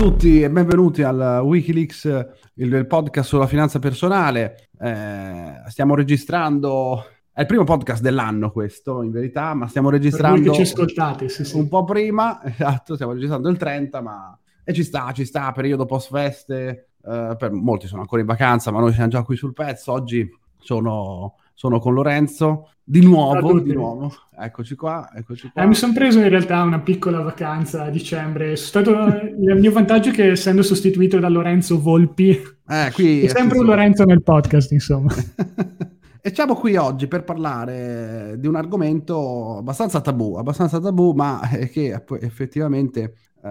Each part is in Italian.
Tutti e benvenuti al Wikileaks, il podcast sulla finanza personale. Eh, stiamo registrando, è il primo podcast dell'anno questo in verità, ma stiamo registrando ci ascoltate, sì, sì. un po' prima, esatto, stiamo registrando il 30, ma e ci sta, ci sta, periodo post feste, eh, per molti sono ancora in vacanza, ma noi siamo già qui sul pezzo. Oggi sono sono con Lorenzo. Di nuovo, di nuovo. Eccoci qua, eccoci qua. Eh, mi sono preso in realtà una piccola vacanza a dicembre. Stato... il mio vantaggio è che essendo sostituito da Lorenzo Volpi, eh, qui, è sempre un Lorenzo nel podcast, insomma. E siamo qui oggi per parlare di un argomento abbastanza tabù, abbastanza tabù, ma che effettivamente eh,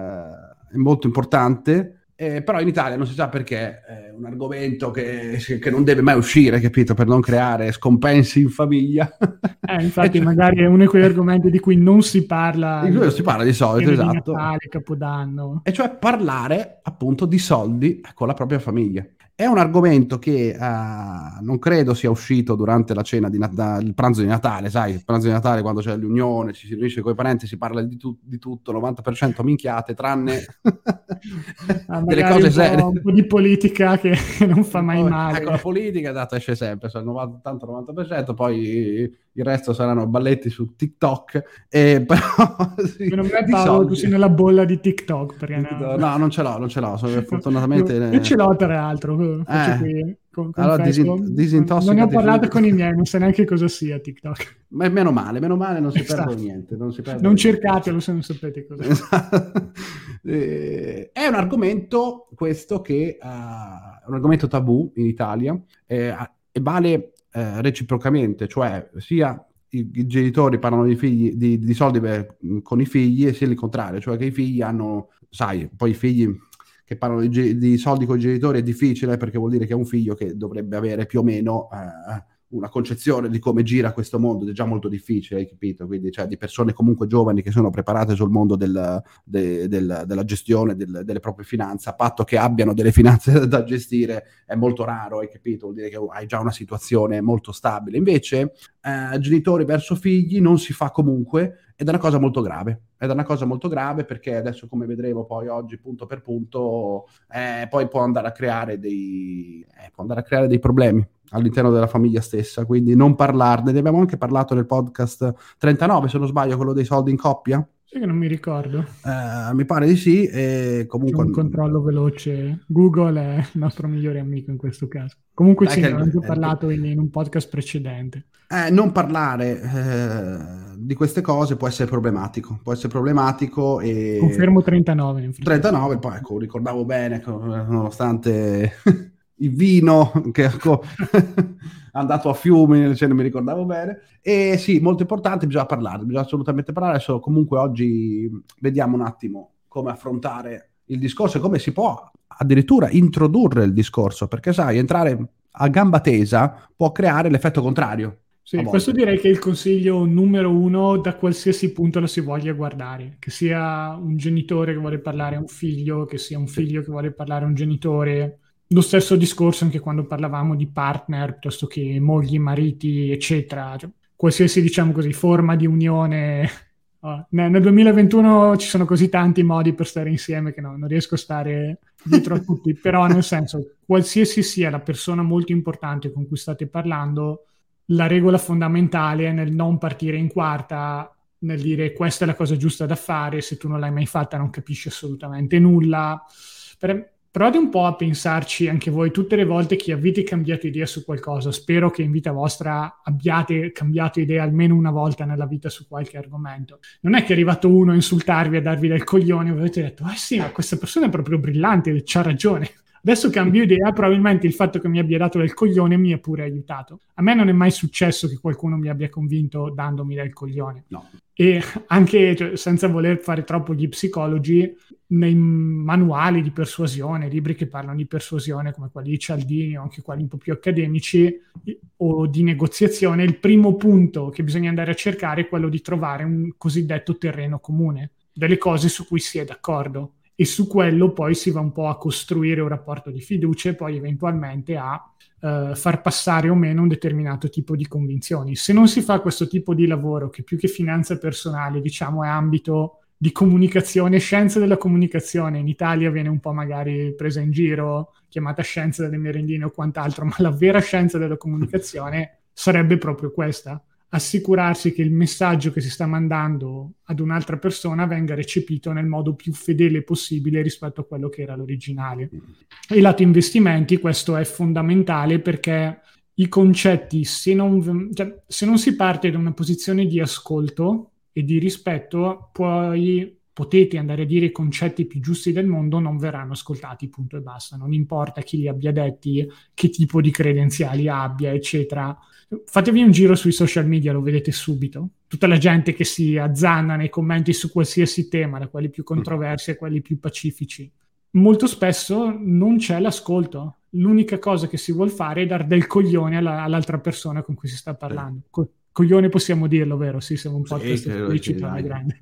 è molto importante eh, però in Italia non si sa perché è un argomento che, che, non deve mai uscire, capito? Per non creare scompensi in famiglia. Eh, infatti, cioè, magari è uno di quegli argomenti di cui non si parla. Di cui non si parla di solito, esatto. Di Natale, Capodanno. E cioè parlare appunto di soldi con la propria famiglia. È un argomento che uh, non credo sia uscito durante la cena di Nat- il pranzo di Natale, sai, il pranzo di Natale quando c'è l'unione, ci si riunisce con i parenti, si parla di, tu- di tutto, 90% minchiate, tranne ah, delle cose serie. Un po' di politica che non fa mai poi, male. Ecco, la politica esatto, esce sempre, cioè il 90-90%, poi il resto saranno balletti su TikTok. E però, sì, non me Paolo, tu sei nella bolla di TikTok. No, no, non ce l'ho, non ce l'ho, fortunatamente... Io ce l'ho tra l'altro eh, qui, con, allora, disin- disintossica. Non ne ho parlato con i miei, non sai neanche cosa sia TikTok. Ma meno male, meno male, non si esatto. perde niente. Non, si perde non cercatelo se non sapete cosa esatto. eh, È un argomento, questo, che uh, è un argomento tabù in Italia eh, e vale eh, reciprocamente, cioè sia i, i, genitori parlano di, figli, di, di soldi per, con i figli e sia il contrario, cioè che i figli hanno, sai, poi i figli che parlano di, di, soldi con i genitori è difficile perché vuol dire che è un figlio che dovrebbe avere più o meno eh, una concezione di come gira questo mondo è già molto difficile, hai capito? Quindi, cioè, di persone comunque giovani che sono preparate sul mondo del, de, del, della gestione del, delle proprie finanze, a patto che abbiano delle finanze da gestire, è molto raro, hai capito? Vuol dire che hai già una situazione molto stabile. Invece, eh, genitori verso figli non si fa comunque ed è una cosa molto grave. Ed è una cosa molto grave perché adesso, come vedremo poi oggi, punto per punto, eh, poi può andare a creare dei, eh, può andare a creare dei problemi all'interno della famiglia stessa. Quindi non parlarne. Ne abbiamo anche parlato nel podcast 39, se non sbaglio, quello dei soldi in coppia. Sì, che non mi ricordo. Uh, mi pare di sì. E comunque... un controllo veloce. Google è il nostro migliore amico in questo caso. Comunque Dai, sì, ne abbiamo già parlato in, in, un podcast precedente. Eh, non parlare eh, di queste cose può essere problematico. Può essere problematico e... Confermo 39. 39, poi ecco, ricordavo bene, nonostante il vino che ecco, andato a fiumi, cioè non mi ricordavo bene. E sì, molto importante, bisogna parlare, bisogna assolutamente parlare. Adesso comunque oggi vediamo un attimo come affrontare il discorso e come si può addirittura introdurre il discorso, perché sai, entrare a gamba tesa può creare l'effetto contrario. Sì, questo direi che è il consiglio numero uno da qualsiasi punto lo si voglia guardare, che sia un genitore che vuole parlare a un figlio, che sia un figlio che vuole parlare a un genitore, lo stesso discorso anche quando parlavamo di partner piuttosto che mogli, mariti, eccetera. Cioè, qualsiasi, diciamo così, forma di unione. Oh, nel 2021 ci sono così tanti modi per stare insieme che no, non riesco a stare dietro a tutti, però nel senso, qualsiasi sia la persona molto importante con cui state parlando, la regola fondamentale è nel non partire in quarta, nel dire questa è la cosa giusta da fare, se tu non l'hai mai fatta non capisci assolutamente nulla. Per, provate un po' a pensarci anche voi tutte le volte che avete cambiato idea su qualcosa. Spero che in vita vostra abbiate cambiato idea almeno una volta nella vita su qualche argomento. Non è che è arrivato uno a insultarvi, a darvi del coglione, e avete detto, eh sì, ma questa persona è proprio brillante, c'ha ragione. Adesso cambio idea, probabilmente il fatto che mi abbia dato del coglione mi ha pure aiutato. A me non è mai successo che qualcuno mi abbia convinto dandomi del coglione. No. E anche cioè, senza voler fare troppo gli psicologi, nei manuali di persuasione, libri che parlano di persuasione come quelli di Cialdini o anche quelli un po' più accademici o di negoziazione, il primo punto che bisogna andare a cercare è quello di trovare un cosiddetto terreno comune, delle cose su cui si è d'accordo. E su quello poi si va un po' a costruire un rapporto di fiducia e poi eventualmente a uh, far passare o meno un determinato tipo di convinzioni. Se non si fa questo tipo di lavoro, che più che finanza personale, diciamo, è ambito di comunicazione, scienza della comunicazione. In Italia viene un po' magari presa in giro, chiamata scienza delle merendine o quant'altro, ma la vera scienza della comunicazione sarebbe proprio questa. Assicurarsi che il messaggio che si sta mandando ad un'altra persona venga recepito nel modo più fedele possibile rispetto a quello che era l'originale. E lato investimenti questo è fondamentale perché i concetti, se non, cioè, se non si parte da una posizione di ascolto, e di rispetto, poi potete andare a dire i concetti più giusti del mondo non verranno ascoltati, punto e basta. Non importa chi li abbia detti, che tipo di credenziali abbia, eccetera. Fatevi un giro sui social media, lo vedete subito. Tutta la gente che si azzanna nei commenti su qualsiasi tema, da quelli più controversi a quelli più pacifici. Molto spesso non c'è l'ascolto. L'unica cosa che si vuole fare è dar del coglione alla, all'altra persona con cui si sta parlando. Co- coglione possiamo dirlo, vero? Sì, siamo un po' sì, pubblicità grande.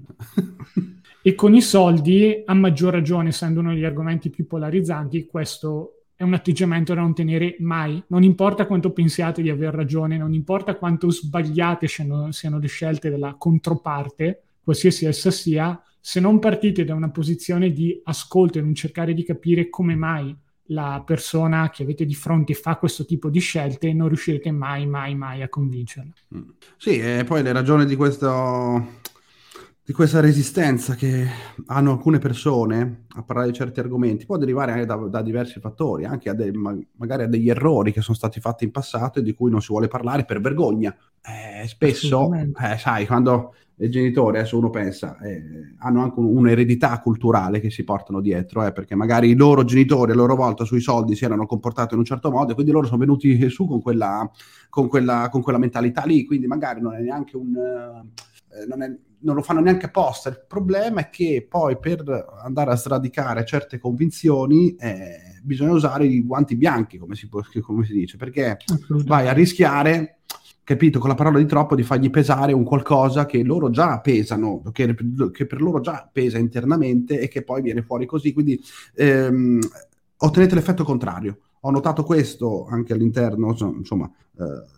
e con i soldi, a maggior ragione, essendo uno degli argomenti più polarizzanti, questo è un atteggiamento da non tenere mai. Non importa quanto pensiate di aver ragione, non importa quanto sbagliate siano, siano le scelte della controparte, qualsiasi essa sia, se non partite da una posizione di ascolto e non cercare di capire come mai la persona che avete di fronte fa questo tipo di scelte, non riuscirete mai, mai, mai a convincerla. Mm. Sì, e poi le ragioni di, questo, di questa resistenza che hanno alcune persone a parlare di certi argomenti. Può derivare anche da, da diversi fattori, anche a dei, magari a degli errori che sono stati fatti in passato e di cui non si vuole parlare per vergogna. Eh, spesso, eh, sai, quando i genitori, adesso uno pensa, eh, hanno anche un'eredità culturale che si portano dietro, eh, perché magari i loro genitori a loro volta sui soldi si erano comportati in un certo modo e quindi loro sono venuti su con quella, con quella, con quella mentalità lì, quindi magari non è neanche un... Eh, non, è, non, lo fanno neanche apposta. Il problema è che poi per andare a sradicare certe convinzioni eh, bisogna usare i guanti bianchi, come si, può, come si dice, perché vai a rischiare capito, con la parola di troppo, di fargli pesare un qualcosa che loro già pesano, che, che per loro già pesa internamente e che poi viene fuori così. Quindi ehm, ottenete l'effetto contrario. Ho notato questo anche all'interno, insomma,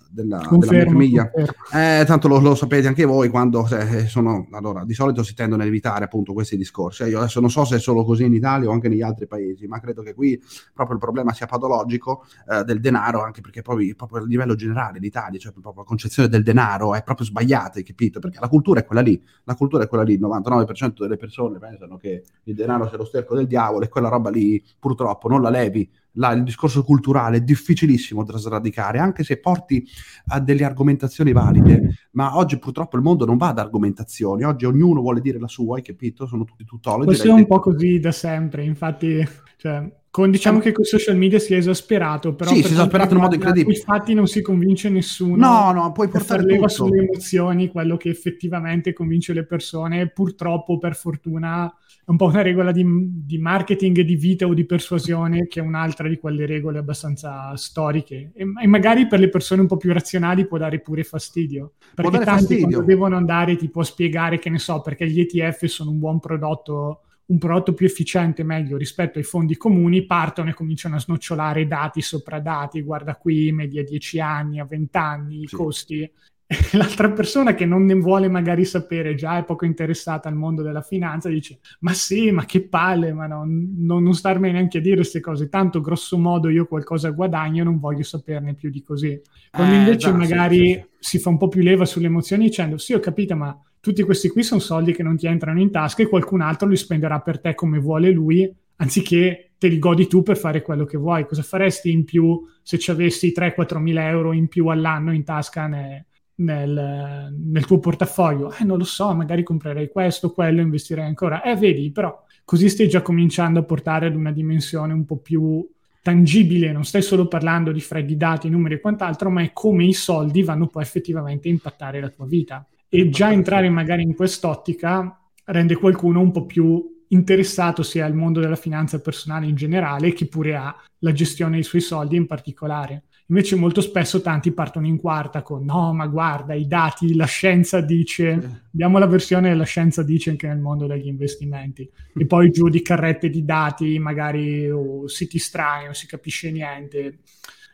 della, confermo, della mia famiglia. Eh, tanto lo, lo, sapete anche voi quando eh, sono... Allora, di solito si tendono a evitare appunto questi discorsi. Eh, io adesso non so se è solo così in Italia o anche negli altri paesi, ma credo che qui proprio il problema sia patologico eh, del denaro, anche perché poi proprio a livello generale l'Italia, cioè proprio la concezione del denaro è proprio sbagliata, capito? Perché la cultura è quella lì, la cultura è quella lì, il 99% delle persone pensano che il denaro sia lo sterco del diavolo e quella roba lì purtroppo non la levi la, il discorso culturale è difficilissimo da sradicare, anche se porti a delle argomentazioni valide, ma oggi purtroppo il mondo non va ad argomentazioni, oggi ognuno vuole dire la sua, hai capito? Sono tutti tuttologi. Questo è un po' così da sempre, infatti, cioè, con, diciamo che con i social media si è esasperato, però sì, si è esasperato in un modo incredibile. Infatti non si convince nessuno. No, no, puoi portare leva sulle emozioni, quello che effettivamente convince le persone, purtroppo per fortuna un po' una regola di, di marketing, di vita o di persuasione che è un'altra di quelle regole abbastanza storiche e, e, magari per le persone un po' più razionali può dare pure fastidio, perché tanti fastidio. devono andare tipo a spiegare che ne so, perché gli ETF sono un buon prodotto un prodotto più efficiente, meglio rispetto ai fondi comuni, partono e cominciano a snocciolare dati sopra dati, guarda qui, media 10 anni, a 20 anni, i sì. costi. l'altra persona che non ne vuole magari sapere, già è poco interessata al mondo della finanza, dice: Ma sì, ma che palle, ma no, non, non starmi neanche a dire queste cose. Tanto, grosso modo, io qualcosa guadagno, non voglio saperne più di così. Quando eh, invece, già, magari sì, sì. si fa un po' più leva sulle emozioni dicendo: Sì, ho capito, ma tutti questi qui sono soldi che non ti entrano in tasca e qualcun altro li spenderà per te come vuole lui, anziché te li godi tu per fare quello che vuoi. Cosa faresti in più se ci avessi 3-4 mila euro in più all'anno in tasca? Ne nel, nel, tuo portafoglio, eh, non lo so, magari comprerei questo, quello, investirei ancora. Eh, vedi, però così stai già cominciando a portare ad una dimensione un po' più tangibile, non stai solo parlando di freddi dati, numeri e quant'altro, ma è come i soldi vanno poi effettivamente a impattare la tua vita. E già entrare magari in quest'ottica rende qualcuno un po' più interessato sia al mondo della finanza personale in generale che pure alla gestione dei suoi soldi in particolare. Invece molto spesso tanti partono in quarta con no, ma guarda, i dati, la scienza dice, abbiamo la versione della scienza dice anche nel mondo degli investimenti, e poi giù di carrette di dati, magari o siti strani, non si capisce niente.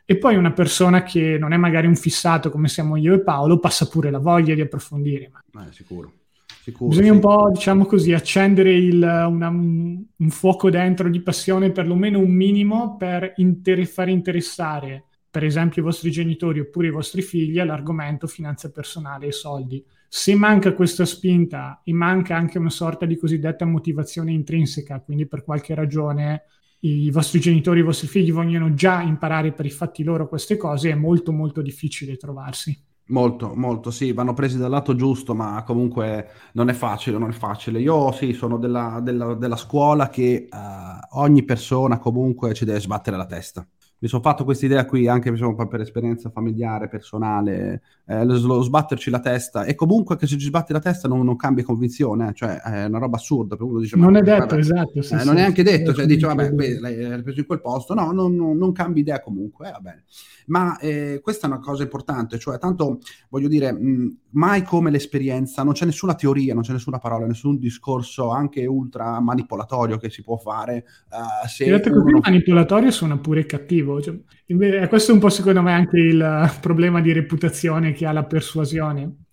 E poi una persona che non è magari un fissato come siamo io e Paolo passa pure la voglia di approfondire. Ma... Eh, sicuro. Sicuro, Bisogna sì. un po', diciamo così, accendere il, una, un fuoco dentro di passione, perlomeno un minimo, per inter- far interessare, per esempio, i vostri genitori oppure i vostri figli all'argomento finanza personale e soldi. Se manca questa spinta e manca anche una sorta di cosiddetta motivazione intrinseca, quindi per qualche ragione i vostri genitori, i vostri figli vogliono già imparare per i fatti loro queste cose, è molto molto difficile trovarsi. Molto, molto, sì, vanno presi dal lato giusto, ma comunque non è facile, non è facile. Io sì, sono della, della, della scuola che uh, ogni persona comunque ci deve sbattere la testa mi sono fatto questa idea qui anche diciamo, per esperienza familiare, personale, eh, lo, sbatterci la testa e comunque che se ci sbatti la testa non, non cambia convinzione, eh, cioè è una roba assurda. Uno dice, non è detto, vabbè, esatto. Sì, eh, sì, non è anche detto, cioè dice vabbè, beh, l'hai preso in quel posto, no, non, non, non cambi idea comunque, eh, va bene. Ma eh, questa è una cosa importante, cioè tanto voglio dire, mh, mai come l'esperienza, non c'è nessuna teoria, non c'è nessuna parola, nessun discorso anche ultra manipolatorio che si può fare. Uh, se In realtà uno... manipolatorio suona pure cattivo. Cioè, questo è un po' secondo me anche il problema di reputazione che ha la persuasione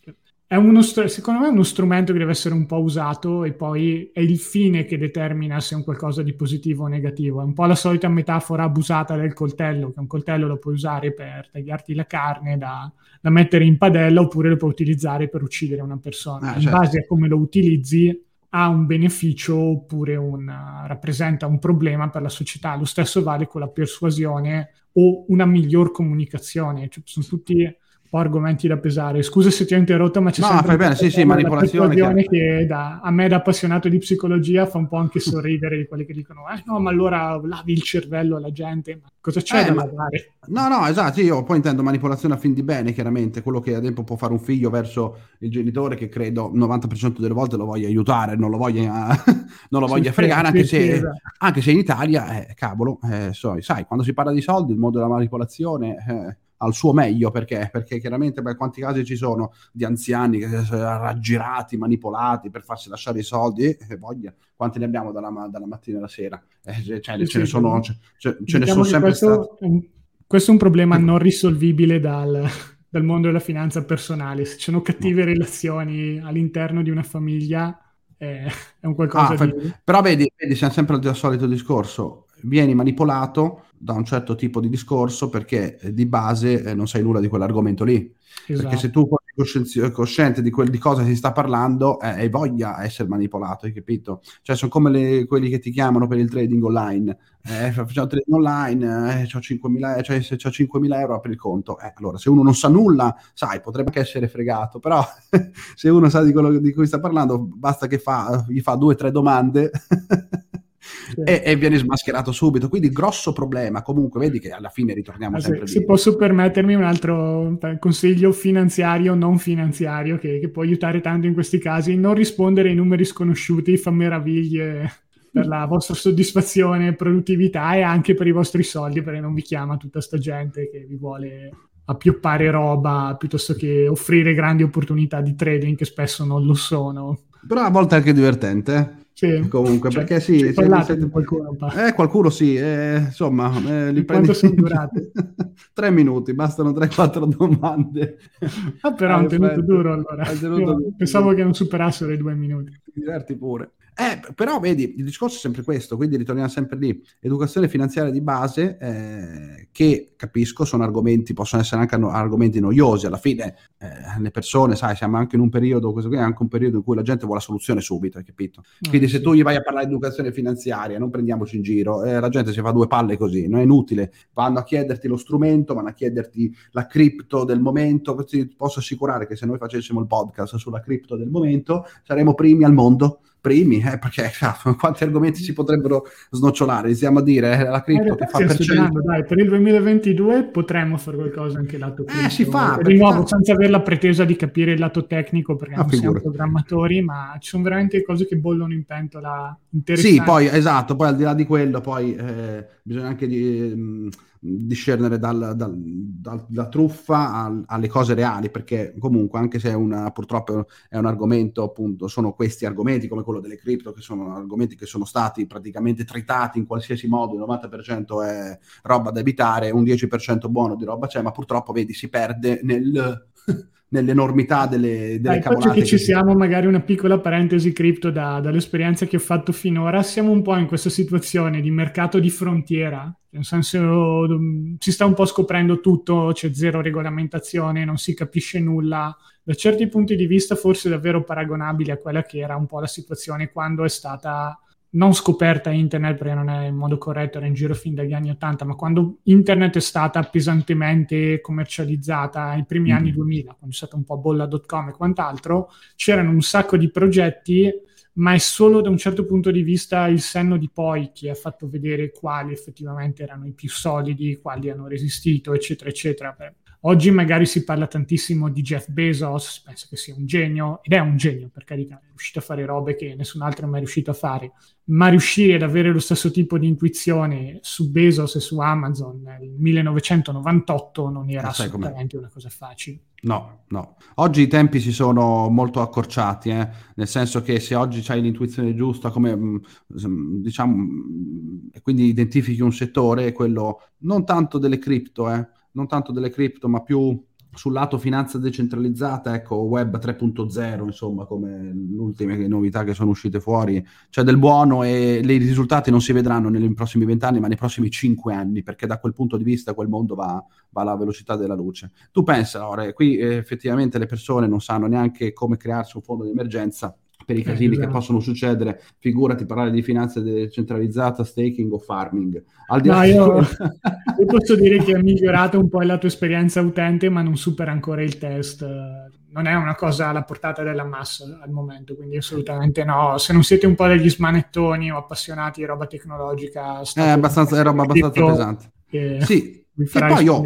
è uno, secondo me è uno strumento che deve essere un po' usato e poi è il fine che determina se è un qualcosa di positivo o negativo. È un po' la solita metafora abusata del coltello, che un coltello lo puoi usare per tagliarti la carne da, da mettere in padella oppure lo puoi utilizzare per uccidere una persona. Ah, in certo. base a come lo utilizzi ha un beneficio oppure un, rappresenta un problema per la società. Lo stesso vale con la persuasione o una miglior comunicazione. Cioè, sono tutti po' argomenti da pesare. Scusa se ti ho interrotto, ma c'è no, sempre fai bene, sì, sì, manipolazione che da, a me da appassionato di psicologia fa un po' anche sorridere di quelli che dicono "Eh no, ma allora lavi il cervello alla gente". Ma cosa c'è eh, da lavare? No, no, esatto, io poi intendo manipolazione a fin di bene, chiaramente, quello che ad esempio può fare un figlio verso il genitore che credo 90% delle volte lo voglia aiutare, non lo voglia, non lo voglia fregare, anche, sì, se, esatto. anche se in Italia, eh, cavolo, eh, so, sai, quando si parla di soldi, il modo della manipolazione eh, al suo meglio perché? Perché chiaramente beh, quanti casi ci sono di anziani che sono raggirati, manipolati per farsi lasciare i soldi e eh, voglia, quanti ne abbiamo dalla, dalla mattina alla sera? Eh, cioè, sì, ce, ne sono, ce, ce diciamo ne sono sempre questo, stati. Questo è un problema non risolvibile dal, dal mondo della finanza personale. Se ci sono cattive no. relazioni all'interno di una famiglia, eh, è un qualcosa ah, di... Però vedi, vedi, siamo sempre al solito discorso vieni manipolato da un certo tipo di discorso perché eh, di base eh, non sai nulla di quell'argomento lì. Esatto. Perché se tu sei cosciente di, quel, di, cosa si sta parlando, eh, hai voglia a essere manipolato, hai capito? Cioè sono come le, quelli che ti chiamano per il trading online. Eh, facciamo trading online, eh, ho 5.000, cioè, se ho 5.000 euro apri il conto. Eh, allora, se uno non sa nulla, sai, potrebbe anche essere fregato, però se uno sa di quello di cui sta parlando, basta che fa, gli fa due o tre domande e, e, viene smascherato subito. Quindi grosso problema. Comunque, vedi che alla fine ritorniamo ah, sempre se, se posso permettermi un altro consiglio finanziario, non finanziario, che, che, può aiutare tanto in questi casi, non rispondere ai numeri sconosciuti fa meraviglie per la vostra soddisfazione e produttività e anche per i vostri soldi, perché non vi chiama tutta sta gente che vi vuole appioppare roba piuttosto che offrire grandi opportunità di trading che spesso non lo sono. Però a volte è anche divertente. Eh. Sì. Comunque, cioè, perché sì, se, se, qualcuno, eh, qualcuno sì, eh, insomma, eh, li prendi... sono durati? tre minuti, bastano 3-4 domande. Ah, però hanno tenuto duro allora. Tenuto pensavo che non superassero i due minuti. Ti diverti pure. Eh, però vedi, il discorso è sempre questo, quindi ritorniamo sempre lì. Educazione finanziaria di base, eh, che capisco sono argomenti, possono essere anche argomenti noiosi. Alla fine eh, le persone, sai, siamo anche in un periodo, questo qui è anche un periodo in cui la gente vuole la soluzione subito, hai capito? Ah, quindi se tu gli vai a parlare di educazione finanziaria, non prendiamoci in giro, eh, la gente si fa due palle così, non è inutile. Vanno a chiederti lo strumento, vanno a chiederti la cripto del momento. Ti posso assicurare che se noi facessimo il podcast sulla cripto del momento, saremmo primi al mondo primi, eh, perché ah, quanti argomenti si potrebbero snocciolare? Iniziamo a dire eh, la cripto eh, che fa per cento. Dai, per il 2022 potremmo fare qualcosa anche lato cripto. Eh, si fa. Di nuovo, senza avere la pretesa di capire il lato tecnico, perché ah, non siamo programmatori, ma ci sono veramente cose che bollono in pentola. Sì, poi, esatto, poi al di là di quello, poi eh, bisogna anche mm, discernere dal, dal, dal, da truffa al, alle cose reali, perché comunque anche se una, purtroppo è un argomento, appunto, sono questi argomenti come quello delle cripto, che sono argomenti che sono stati praticamente tritati in qualsiasi modo, il 90% è roba da evitare, un 10% buono di roba c'è, ma purtroppo, vedi, si perde nel nell'enormità delle, delle Dai, cavolate. che ci siamo, magari una piccola parentesi cripto da, dall'esperienza che ho fatto finora, siamo un po' in questa situazione di mercato di frontiera, nel senso si sta un po' scoprendo tutto, c'è zero regolamentazione, non si capisce nulla. Da certi punti di vista forse davvero paragonabile a quella che era un po' la situazione quando è stata non scoperta internet perché non è in modo corretto, era in giro fin dagli anni 80, ma quando internet è stata pesantemente commercializzata ai primi mm. anni 2000, quando è stata un po' bolla.com e quant'altro, c'erano un sacco di progetti, ma è solo da un certo punto di vista il senno di poi che ha fatto vedere quali effettivamente erano i più solidi, quali hanno resistito, eccetera, eccetera. Oggi magari si parla tantissimo di Jeff Bezos, si pensa che sia un genio, ed è un genio per carità, è riuscito a fare robe che nessun altro è mai riuscito a fare, ma riuscire ad avere lo stesso tipo di intuizione su Bezos e su Amazon nel 1998 non era assolutamente una cosa facile. No, no. Oggi i tempi si sono molto accorciati, eh? nel senso che se oggi hai l'intuizione giusta, come mm, diciamo, mm, e quindi identifichi un settore, quello non tanto delle cripto, eh? Non tanto delle cripto, ma più sul lato finanza decentralizzata, ecco, web 3.0, insomma, come le ultime novità che sono uscite fuori, c'è del buono e i risultati non si vedranno nei prossimi vent'anni, ma nei prossimi cinque anni, perché da quel punto di vista quel mondo va, va alla velocità della luce. Tu pensa, Laura, qui eh, effettivamente le persone non sanno neanche come crearsi un fondo di emergenza per i eh, casini esatto. che possono succedere, figurati parlare di finanza decentralizzata, staking o farming. Al di no, io, io, posso dire che è migliorata un po' la tua esperienza utente, ma non supera ancora il test. Non è una cosa alla portata della massa al momento, quindi assolutamente no. Se non siete un po' degli smanettoni o appassionati di roba tecnologica, è, abbastanza, è roba abbastanza pesante. Sì, e poi io,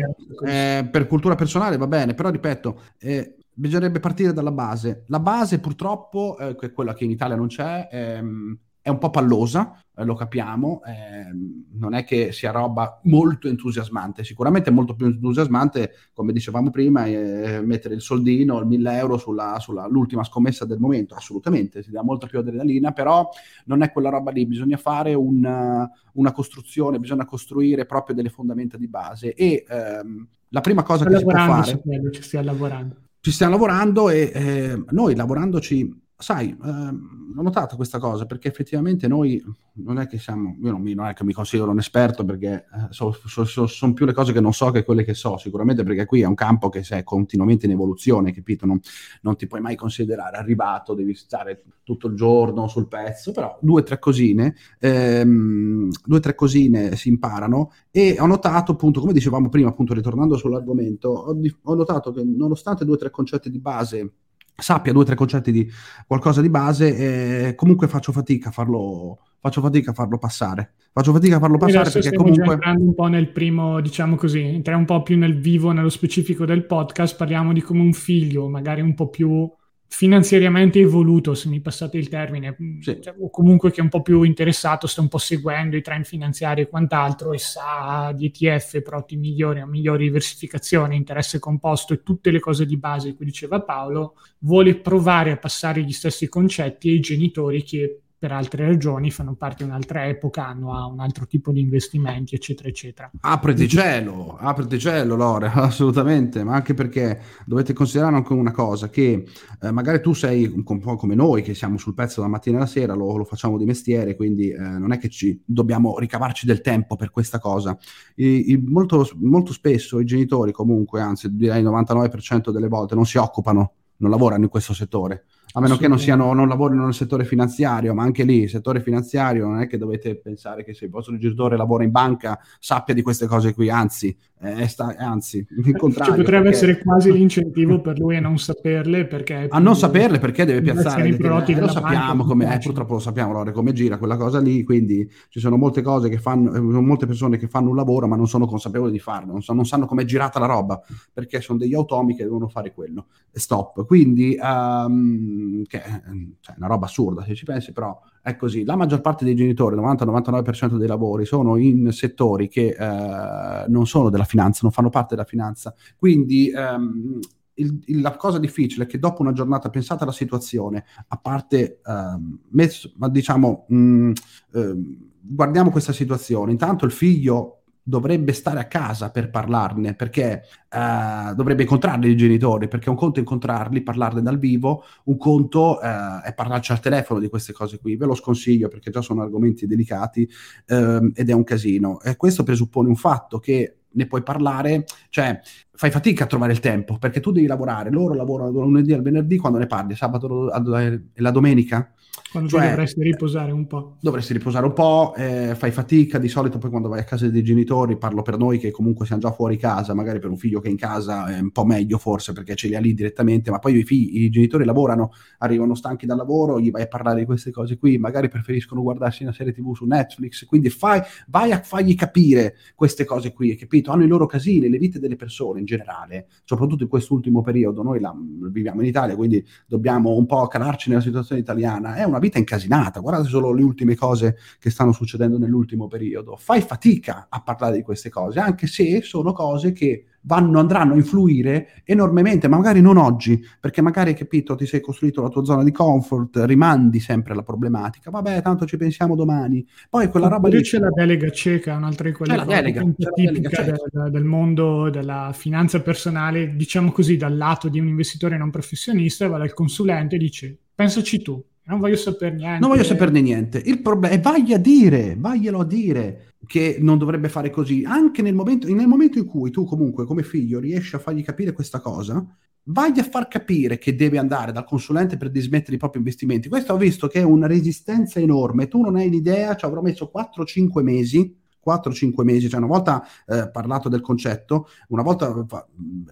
eh, per cultura personale va bene, però ripeto, eh, bisognerebbe partire dalla base. La base purtroppo, eh, che è quella che in Italia non c'è, ehm, è un po' pallosa, eh, lo capiamo, ehm, non è che sia roba molto entusiasmante, sicuramente è molto più entusiasmante, come dicevamo prima, eh, mettere il soldino, il 1000 euro sulla, sulla, l'ultima scommessa del momento, assolutamente, si dà molta più adrenalina, però non è quella roba lì, bisogna fare una, una costruzione, bisogna costruire proprio delle fondamenta di base e ehm, la prima cosa che si può fare... Quello, ci stiamo lavorando ci stiamo lavorando e eh, noi lavorandoci, sai, eh, ho notato questa cosa perché effettivamente noi non è che siamo, io non, mi, non è che mi considero un esperto perché eh, sono so, so, son più le cose che non so che quelle che so, sicuramente perché qui è un campo che è continuamente in evoluzione, capito? Non, non ti puoi mai considerare arrivato, devi stare tutto il giorno sul pezzo, però due o tre cosine, ehm, due o tre cosine si imparano e ho notato appunto, come dicevamo prima, appunto ritornando sull'argomento, ho, ho notato che nonostante due o tre concetti di base sappia due o tre concetti di qualcosa di base, eh, comunque faccio fatica a farlo, faccio fatica a farlo passare. Faccio fatica a farlo passare perché comunque... entrando un po' nel primo, diciamo così, entriamo un po' più nel vivo, nello specifico del podcast, parliamo di come un figlio, magari un po' più finanziariamente evoluto, se mi passate il termine, sì. cioè, o comunque che è un po' più interessato, sta un po' seguendo i trend finanziari e quant'altro e sa di ETF, prodotti migliori, a migliori diversificazione, interesse composto e tutte le cose di base di cui diceva Paolo, vuole provare a passare gli stessi concetti ai genitori che per altre ragioni fanno parte di un'altra epoca, hanno un altro tipo di investimenti, eccetera, eccetera. Apriti cielo, apriti cielo, Lore, assolutamente, ma anche perché dovete considerare anche una cosa, che eh, magari tu sei un po' come noi, che siamo sul pezzo la mattina e la sera, lo, lo facciamo di mestiere, quindi eh, non è che ci dobbiamo ricavarci del tempo per questa cosa. I, i, molto, molto spesso i genitori comunque, anzi direi il 99% delle volte, non si occupano, non lavorano in questo settore a meno che non, siano, non lavorino nel settore finanziario, ma anche lì, settore finanziario, non è che dovete pensare che se il vostro genitore lavora in banca sappia di queste cose qui, anzi, eh, sta, anzi, il contrario. Cioè, potrebbe perché... essere quasi l'incentivo per lui a non saperle perché... A non saperle perché deve piazzare... Prodotti eh, lo sappiamo, come, eh, purtroppo lo sappiamo, Lore, come gira quella cosa lì, quindi ci sono molte cose che fanno, eh, molte persone che fanno un lavoro ma non sono consapevoli di farlo, non, so, non sanno com'è girata la roba, perché sono degli automi che devono fare quello. Stop. Quindi... Um, che è cioè, una roba assurda se ci pensi, però è così. La maggior parte dei genitori, il 90-99% dei lavori, sono in settori che eh, non sono della finanza, non fanno parte della finanza. Quindi ehm, il, il, la cosa difficile è che dopo una giornata, pensate alla situazione, a parte, ehm, messo, ma diciamo, mh, eh, guardiamo questa situazione, intanto il figlio dovrebbe stare a casa per parlarne, perché uh, dovrebbe incontrarli i genitori, perché un conto è incontrarli, parlarne dal vivo, un conto uh, è parlarci al telefono di queste cose qui. Ve lo sconsiglio perché già sono argomenti delicati uh, ed è un casino. E questo presuppone un fatto che ne puoi parlare, cioè fai fatica a trovare il tempo perché tu devi lavorare, loro lavorano dal lunedì al venerdì quando ne parli, sabato e la domenica quando cioè, dovresti riposare un po'. Dovresti riposare un po', eh, fai fatica, di solito poi quando vai a casa dei genitori, parlo per noi che comunque siamo già fuori casa, magari per un figlio che è in casa è un po' meglio forse perché ce li ha lì direttamente, ma poi i, figli, i genitori lavorano, arrivano stanchi dal lavoro, gli vai a parlare di queste cose qui, magari preferiscono guardarsi una serie tv su Netflix, quindi fai, vai a fargli capire queste cose qui, capito? Hanno i loro casini, le vite delle persone in generale, soprattutto in quest'ultimo periodo, noi la, viviamo in Italia, quindi dobbiamo un po' calarci nella situazione italiana, è una vita incasinata. Guardate solo le ultime cose che stanno succedendo nell'ultimo periodo. Fai fatica a parlare di queste cose, anche se sono cose che vanno, andranno a influire enormemente, ma magari non oggi, perché magari, capito, ti sei costruito la tua zona di comfort, rimandi sempre la problematica, vabbè, tanto ci pensiamo domani. Poi quella roba lì... c'è la delega cieca, un'altra di quelle la delega, delega del, del, mondo della finanza personale, diciamo così, dal lato di un investitore non professionista, va dal consulente e dice, pensaci tu, non voglio sapere niente. Non voglio saperne niente. Il problema è vai a dire, vaglielo a dire che non dovrebbe fare così. Anche nel momento, nel momento in cui tu comunque come figlio riesci a fargli capire questa cosa, vai a far capire che deve andare dal consulente per dismettere i propri investimenti. Questo ho visto che è una resistenza enorme. Tu non hai l'idea, ci avrò messo 4-5 mesi 4-5 mesi, cioè una volta eh, parlato del concetto, una volta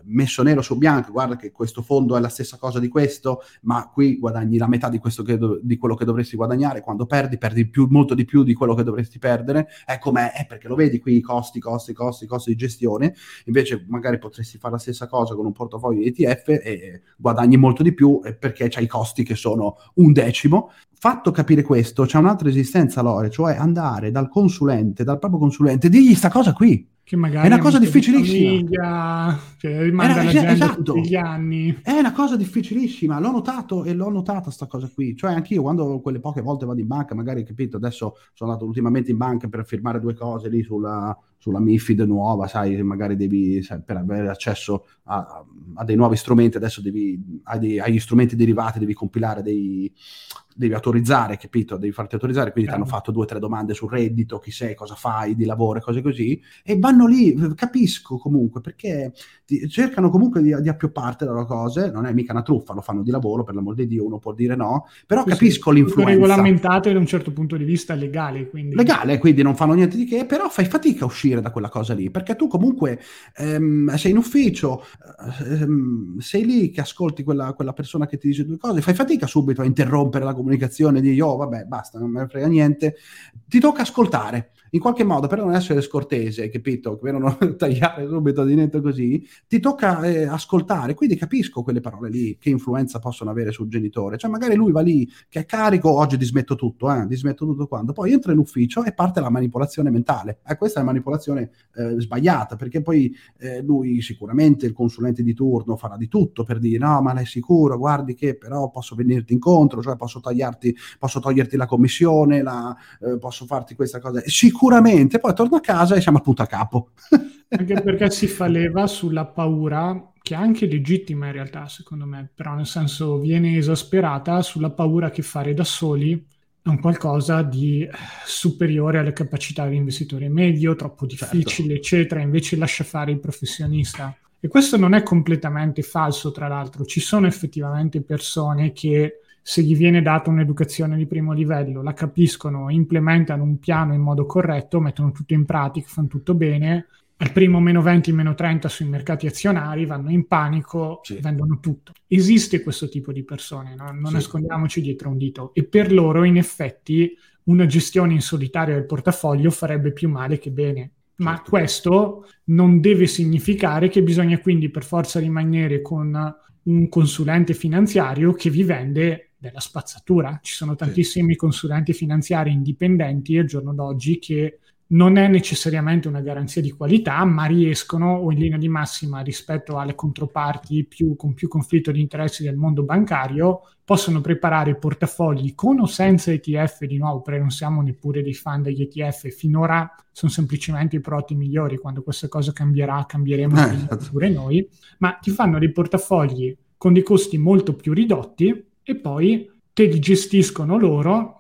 messo nero su bianco, guarda che questo fondo è la stessa cosa di questo, ma qui guadagni la metà di, do- di quello che dovresti guadagnare, quando perdi, perdi più, molto di più di quello che dovresti perdere, è com'è, è perché lo vedi qui i costi, costi, costi, costi di gestione, invece magari potresti fare la stessa cosa con un portafoglio ETF e guadagni molto di più eh, perché c'hai i costi che sono un decimo, Fatto capire questo, c'è un'altra esistenza, Lore, cioè andare dal consulente, dal proprio consulente, digli sta cosa qui. Che magari è una cosa difficilissima. Che rimanda Era, l'agenda esatto. gli anni. È una cosa difficilissima, l'ho notato e l'ho notata sta cosa qui. Cioè anch'io quando quelle poche volte vado in banca, magari capito, adesso sono andato ultimamente in banca per firmare due cose lì sulla, sulla MIFID nuova, sai, magari devi, sai, per avere accesso a, a, dei nuovi strumenti, adesso devi, agli strumenti derivati devi compilare dei, devi autorizzare, capito? Devi farti autorizzare, quindi ti hanno fatto due o tre domande sul reddito, chi sei, cosa fai, di lavoro, cose così, e vanno lì, capisco comunque, perché ti, cercano comunque di, di appiopparti loro cose, non è mica una truffa, lo fanno di lavoro, per l'amor di Dio, uno può dire no, però sì, capisco l'influenza. regolamentato da un certo punto di vista legale, quindi. Legale, quindi non fanno niente di che, però fai fatica a uscire da quella cosa lì, perché tu comunque ehm, sei in ufficio, ehm, sei lì che ascolti quella, quella persona che ti dice due cose, fai fatica subito a interrompere la comunicazione di oh vabbè basta, non me ne frega niente, ti tocca ascoltare in qualche modo per non essere scortese, capito? Per non tagliare subito di niente così, ti tocca eh, ascoltare, quindi capisco quelle parole lì, che influenza possono avere sul genitore, cioè magari lui va lì che è carico, oggi dismetto tutto, eh, dismetto tutto quando, poi entra in ufficio e parte la manipolazione mentale, eh, questa è la manipolazione eh, sbagliata, perché poi eh, lui sicuramente, il consulente di turno, farà di tutto per dire no, ma lei è sicuro, guardi che però posso venirti incontro, cioè posso tagliarti, posso toglierti la commissione, la, eh, posso farti questa cosa, sicuramente sicuramente poi torno a casa e siamo a capo. anche perché si fa leva sulla paura, che è anche legittima in realtà, secondo me, però nel senso viene esasperata sulla paura che fare da soli è un qualcosa di eh, superiore alle capacità dell'investitore medio, troppo certo. difficile, certo. eccetera, invece lascia fare il professionista. E questo non è completamente falso, tra l'altro, ci sono effettivamente persone che se gli viene data un'educazione di primo livello, la capiscono, implementano un piano in modo corretto, mettono tutto in pratica, fanno tutto bene, al primo meno 20, meno 30 sui mercati azionari, vanno in panico, sì. vendono tutto. Esiste questo tipo di persone, no? non sì. nascondiamoci dietro un dito. E per loro, in effetti, una gestione in solitaria del portafoglio farebbe più male che bene. Ma certo. questo non deve significare che bisogna quindi per forza rimanere con un consulente finanziario che vi vende della spazzatura. Ci sono tantissimi consulenti finanziari indipendenti al giorno d'oggi che non è necessariamente una garanzia di qualità, ma riescono, o in linea di massima rispetto alle controparti più, con più conflitto di interessi del mondo bancario, possono preparare portafogli con o senza ETF, di nuovo, perché non siamo neppure dei fan degli ETF, finora sono semplicemente i prodotti migliori, quando questa cosa cambierà, cambieremo eh, esatto. pure noi, ma ti fanno dei portafogli con dei costi molto più ridotti e poi te li gestiscono loro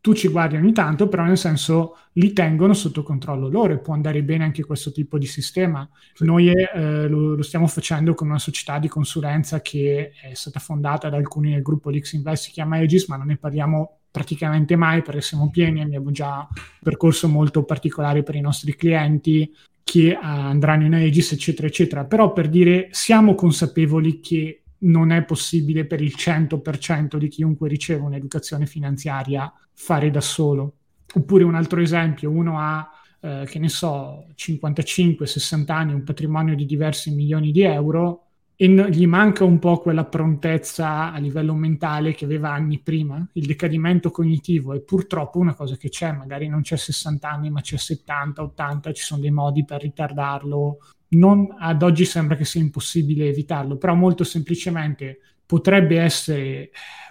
tu ci guardi ogni tanto, però nel senso li tengono sotto controllo loro e può andare bene anche questo tipo di sistema. Sì. Noi eh, lo, lo, stiamo facendo con una società di consulenza che è stata fondata da alcuni del gruppo Lix Invest, si chiama Aegis, ma non ne parliamo praticamente mai perché siamo pieni, abbiamo già un percorso molto particolare per i nostri clienti che andranno in Aegis, eccetera, eccetera. Però per dire siamo consapevoli che non è possibile per il 100% di chiunque riceve un'educazione finanziaria fare da solo. Oppure un altro esempio, uno ha, eh, che ne so, 55-60 anni, un patrimonio di diversi milioni di euro e n- gli manca un po' quella prontezza a livello mentale che aveva anni prima, il decadimento cognitivo è purtroppo una cosa che c'è, magari non c'è 60 anni ma c'è 70, 80, ci sono dei modi per ritardarlo, non, ad oggi sembra che sia impossibile evitarlo, però molto semplicemente potrebbe essere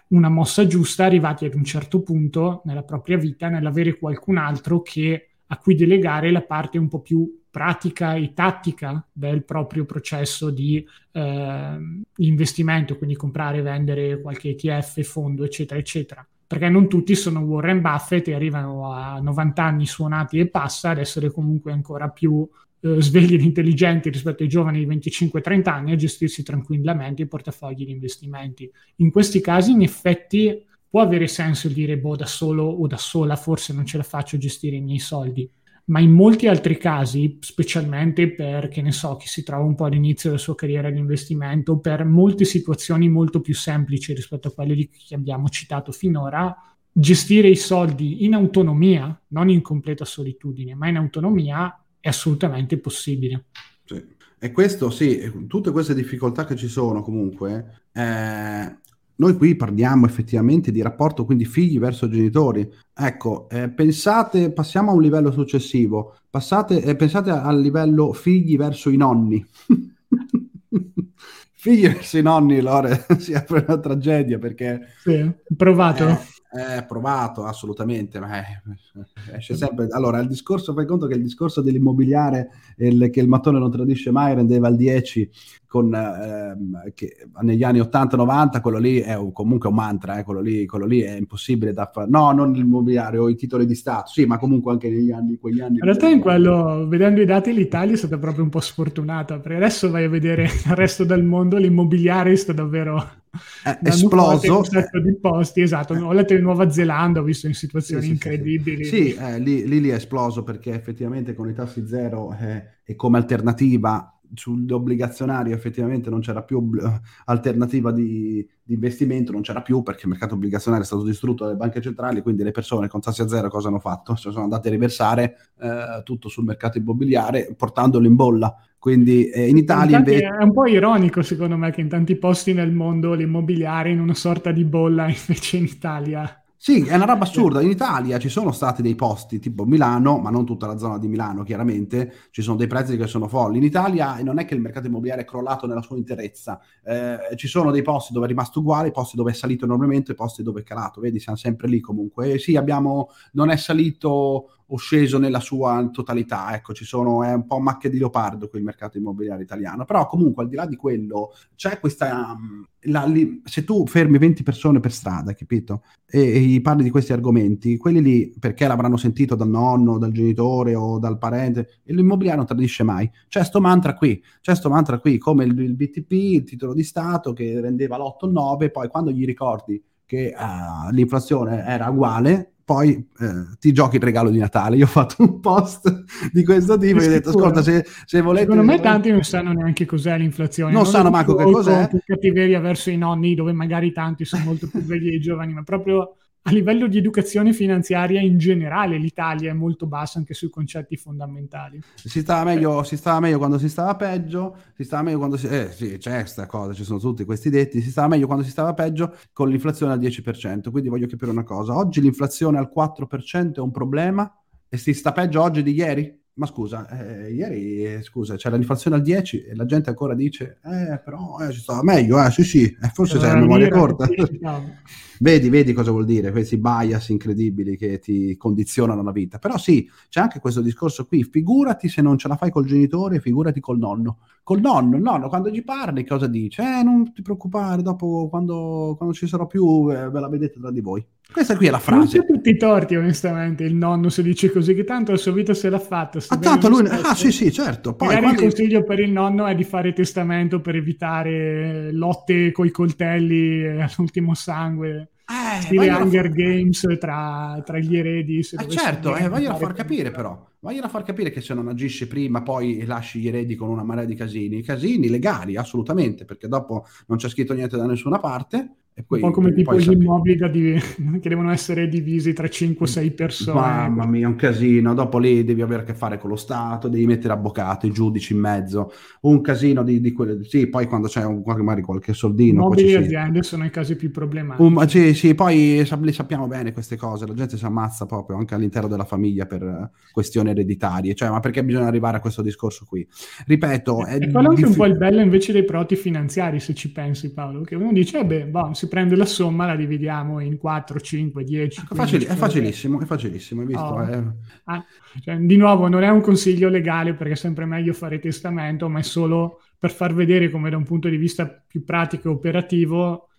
una mossa giusta arrivati ad un certo punto nella propria vita, nell'avere qualcun altro che, a cui delegare la parte un po' più pratica e tattica del proprio processo di eh, investimento, quindi comprare, vendere qualche ETF, fondo, eccetera, eccetera. Perché non tutti sono Warren Buffett e arrivano a 90 anni suonati e passa ad essere comunque ancora più eh, svegli ed intelligenti rispetto ai giovani di 25-30 anni a gestirsi tranquillamente i portafogli di investimenti. In questi casi, in effetti, può avere senso dire, boh, da solo o da sola forse non ce la faccio a gestire i miei soldi. Ma in molti altri casi, specialmente per, che ne so, chi si trova un po' all'inizio della sua carriera di investimento, per molte situazioni molto più semplici rispetto a quelle che abbiamo citato finora, gestire i soldi in autonomia, non in completa solitudine, ma in autonomia, è assolutamente possibile. Sì. E questo sì, tutte queste difficoltà che ci sono comunque, eh, noi qui parliamo effettivamente di rapporto quindi figli verso genitori. Ecco, eh, pensate, passiamo a un livello successivo, passate, eh, pensate al livello figli verso i nonni. figli verso i nonni, Lore, si apre una tragedia perché... Sì, provato. Eh, provato assolutamente, ma eh, esce sempre. Allora, il discorso, fai conto che il discorso dell'immobiliare, il, che il mattone non tradisce mai, rendeva il 10 con, ehm, che negli anni 80-90, quello lì è un, comunque un mantra, eh, quello, lì, quello, lì, è impossibile da fare. No, non l'immobiliare o i titoli di Stato, sì, ma comunque anche negli anni, quegli anni. In realtà in quello, vedendo i dati, l'Italia è stata proprio un po' sfortunata, perché adesso vai a vedere il resto del mondo, l'immobiliare sta davvero è esploso. Un sacco di posti, esatto. Ho letto in Nuova Zelanda, ho visto in situazioni sì, incredibili. Sì, sì. Eh, lì, lì, lì, è esploso perché effettivamente con i tassi zero eh, e come alternativa sull'obbligazionario effettivamente non c'era più alternativa di, di, investimento, non c'era più perché il mercato obbligazionario è stato distrutto dalle banche centrali, quindi le persone con tassi a zero cosa hanno fatto? Cioè sono andate a riversare eh, tutto sul mercato immobiliare portandolo in bolla. Quindi eh, in Italia invece... È un po' ironico secondo me che in tanti posti nel mondo l'immobiliare in una sorta di bolla invece in Italia sì, è una roba assurda. In Italia ci sono stati dei posti tipo Milano, ma non tutta la zona di Milano, chiaramente, ci sono dei prezzi che sono folli. In Italia non è che il mercato immobiliare è crollato nella sua interezza, eh, ci sono dei posti dove è rimasto uguale, posti dove è salito enormemente, posti dove è calato. Vedi, siamo sempre lì comunque. E sì, abbiamo, non è salito o sceso nella sua totalità. Ecco, ci sono, è un po' macchia di leopardo qui il mercato immobiliare italiano. Però comunque al di là di quello c'è questa... Um, la, li, se tu fermi 20 persone per strada, capito? E, e gli parli di questi argomenti, quelli lì perché l'avranno sentito dal nonno, dal genitore o dal parente, e l'immobiliare non tradisce mai. C'è sto mantra qui, c'è sto mantra qui, come il, il BTP, il titolo di Stato che rendeva l'8 o 9, poi quando gli ricordi che uh, l'inflazione era uguale, poi eh, ti giochi il regalo di Natale. Io ho fatto un post di questo tipo e ho detto: Ascolta, se, se volete. Secondo me, tanti non sanno neanche cos'è l'inflazione. Non, non sanno manco che cos'è. cattiveria verso i nonni, dove magari tanti sono molto più vecchi dei giovani, ma proprio a livello di educazione finanziaria in generale l'Italia è molto bassa anche sui concetti fondamentali. Si stava meglio, si stava meglio quando si stava peggio, si stava meglio quando si... Eh sì, c'è questa cosa, ci sono tutti questi detti, si stava meglio quando si stava peggio con l'inflazione al 10%, quindi voglio capire una cosa, oggi l'inflazione al 4% è un problema E si sta peggio oggi di ieri? Ma scusa, eh, ieri eh, scusa, c'era l'inflazione al 10 e la gente ancora dice, eh, però eh, ci stava meglio, eh, sì, sì, eh, forse sei a memoria corta. vedi, vedi cosa vuol dire, questi bias incredibili che ti condizionano la vita. Però sì, c'è anche questo discorso qui, figurati se non ce la fai col genitore, figurati col nonno. Col nonno, il nonno quando gli parli cosa dice? Eh, non ti preoccupare, dopo quando, quando ci sarò più eh, ve la vedete tra di voi. Questa qui è la frase. Non c'è tutti i torti, onestamente, il nonno se dice così, che tanto la sua vita se l'ha fatta. Ah, tanto lui... ah, sì, sì, certo. Poi, Magari quando... il consiglio per il nonno è di fare testamento per evitare lotte coi coltelli all'ultimo sangue. Eh, stile Hunger fa... Games tra, tra, gli eredi. Eh, certo, eh, vogliono far capire però. Vogliono far capire che se non agisci prima poi lasci gli eredi con una marea di casini. Casini legali, assolutamente, perché dopo non c'è scritto niente da nessuna parte e poi, un po' come tipo gli immobili di, che devono essere divisi tra 5-6 persone. Mamma mia, un casino. Dopo lì devi avere a che fare con lo Stato, devi mettere avvocato, i giudici in mezzo. Un casino di, di quelle. Sì, poi quando c'è un, magari qualche soldino. Immobili e aziende sono i casi più problematici. Um, sì, sì, poi li sappiamo bene queste cose. La gente si ammazza proprio anche all'interno della famiglia per questioni ereditarie. Cioè, ma perché bisogna arrivare a questo discorso qui? Ripeto. È, è quello anche un po' il bello invece dei proti finanziari, se ci pensi, Paolo. Che uno dice, eh beh, boh, si prende la somma, la dividiamo in 4, 5, 10. Ecco, facil- è facilissimo, è facilissimo, hai visto? Oh. Eh. Ah, cioè, di nuovo, non è un consiglio legale perché è sempre meglio fare testamento, ma è solo per far vedere come da un punto di vista più pratico e operativo,